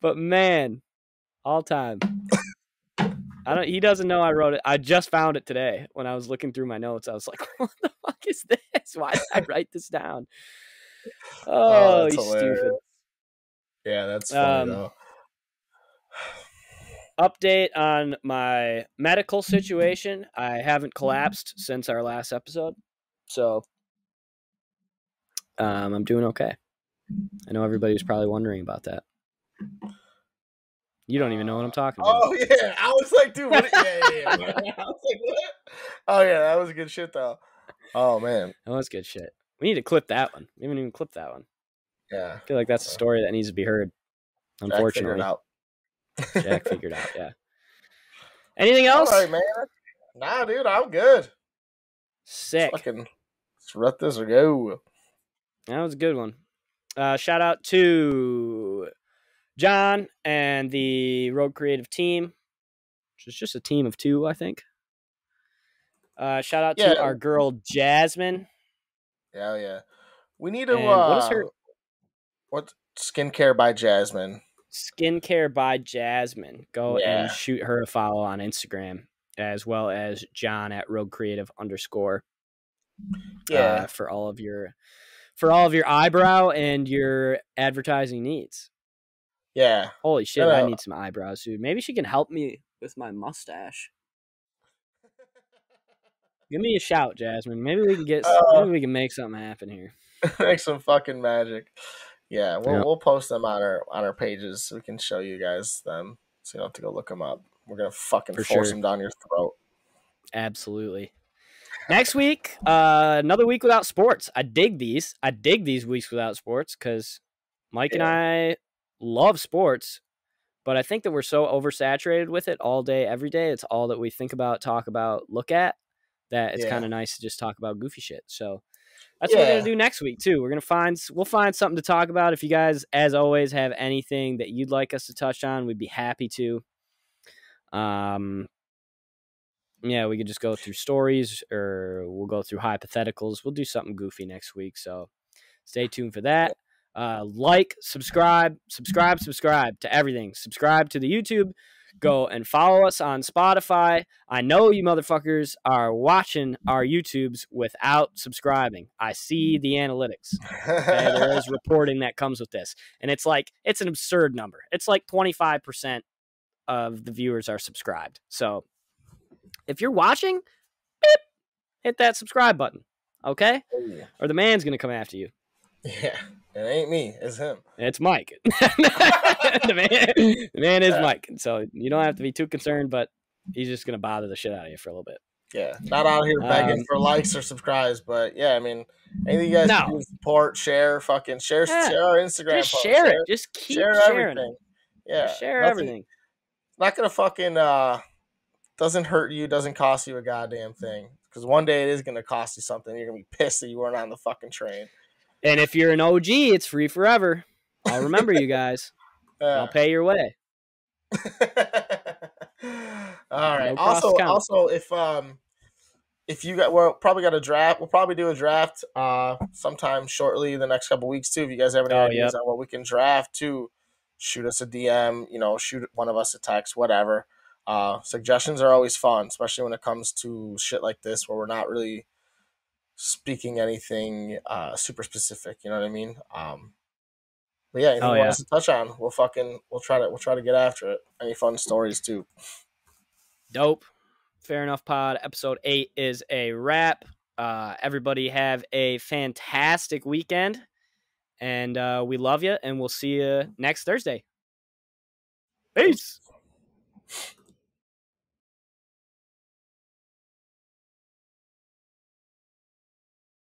but man, all time. I don't. He doesn't know I wrote it. I just found it today when I was looking through my notes. I was like, "What the fuck is this? Why did I write this down?" Oh, that's he's hilarious. stupid. Yeah, that's funny Um, though. update on my medical situation. I haven't collapsed since our last episode. So um, I'm doing okay. I know everybody's probably wondering about that. You don't even know what I'm talking about. Oh yeah, I was like, dude, what? Yeah, yeah, yeah. I was like, what? Oh yeah, that was good shit though. Oh man, That was good shit. We need to clip that one. We haven't even clipped that one. yeah. I feel like that's a story that needs to be heard. Unfortunately, Jack figured out. Jack figured out. Yeah. Anything else? right, man. Nah, dude, I'm good. Sick. Fucking let's let this or go. That was a good one. Uh, shout out to John and the Rogue Creative team, which is just a team of two, I think. Uh, shout out Yeah. to our girl Jasmine. Yeah, yeah. We need to. And uh, what is her- What skincare by Jasmine? Skincare by Jasmine. Go Yeah. and shoot her a follow on Instagram, as well as John at Rogue Creative underscore. Yeah, uh, for all of your for all of your eyebrow and your advertising needs. Yeah. Holy shit, I no. need some eyebrows, dude. Maybe she can help me with my mustache. Give me a shout, Jasmine. Maybe we can get Uh, maybe we can make something happen here. Make some fucking magic. Yeah, we'll Yeah. we'll post them on our on our pages so we can show you guys them, so you don't have to go look them up. We're gonna fucking For force sure. them down your throat. Absolutely. Next week, uh, another week without sports. I dig these. I dig these weeks without sports because Mike and I love sports, but I think that we're so oversaturated with it all day, every day. It's all that we think about, talk about, look at. That it's Yeah. kind of nice to just talk about goofy shit. So that's what we're gonna do next week too. We're gonna find we'll find something to talk about. If you guys, as always, have anything that you'd like us to touch on, we'd be happy to. Um, yeah, we could just go through stories or we'll go through hypotheticals. We'll do something goofy next week. So stay tuned for that. Uh, like, subscribe, subscribe, subscribe to everything. Subscribe to the YouTube. Go and follow us on Spotify. I know you motherfuckers are watching our YouTubes without subscribing. I see the analytics. Okay, there is reporting that comes with this. And it's like, it's an absurd number. It's like 25% of the viewers are subscribed. So if you're watching, beep, hit that subscribe button. Okay? yeah. Or the man's going to come after you. yeah, it ain't me, it's him. It's Mike. the, man, the man is Yeah. Mike. So you don't have to be too concerned, but he's just going to bother the shit out of you for a little bit. Yeah, not out here begging Um, for likes or subscribes, but yeah, I mean, anything you guys No. can support, share, fucking share, Yeah. share our Instagram, Just share it. Just keep share sharing everything. it. Yeah, Just share nothing- everything. Not gonna fucking uh, doesn't hurt you, doesn't cost you a goddamn thing. Because one day it is gonna cost you something. You're gonna be pissed that you weren't on the fucking train. And if you're an OG, it's free forever. I'll remember you guys. I'll pay your way. All right. No also, also, if um, if you got, we're probably got a draft. We'll probably do a draft uh sometime shortly the next couple weeks too. If you guys have any Oh, ideas on what we can draft, to shoot us a DM. You know, shoot one of us a text, whatever. Uh, suggestions are always fun, especially when it comes to shit like this where we're not really speaking anything uh super specific. You know what I mean? Um. But yeah, anything Oh, you yeah. want us to touch on, we'll fucking we'll try to we'll try to get after it. Any fun stories too. Dope. Fair enough, pod. Episode eight is a wrap. Uh, everybody have a fantastic weekend, and uh, we love you. And we'll see you next Thursday. Peace.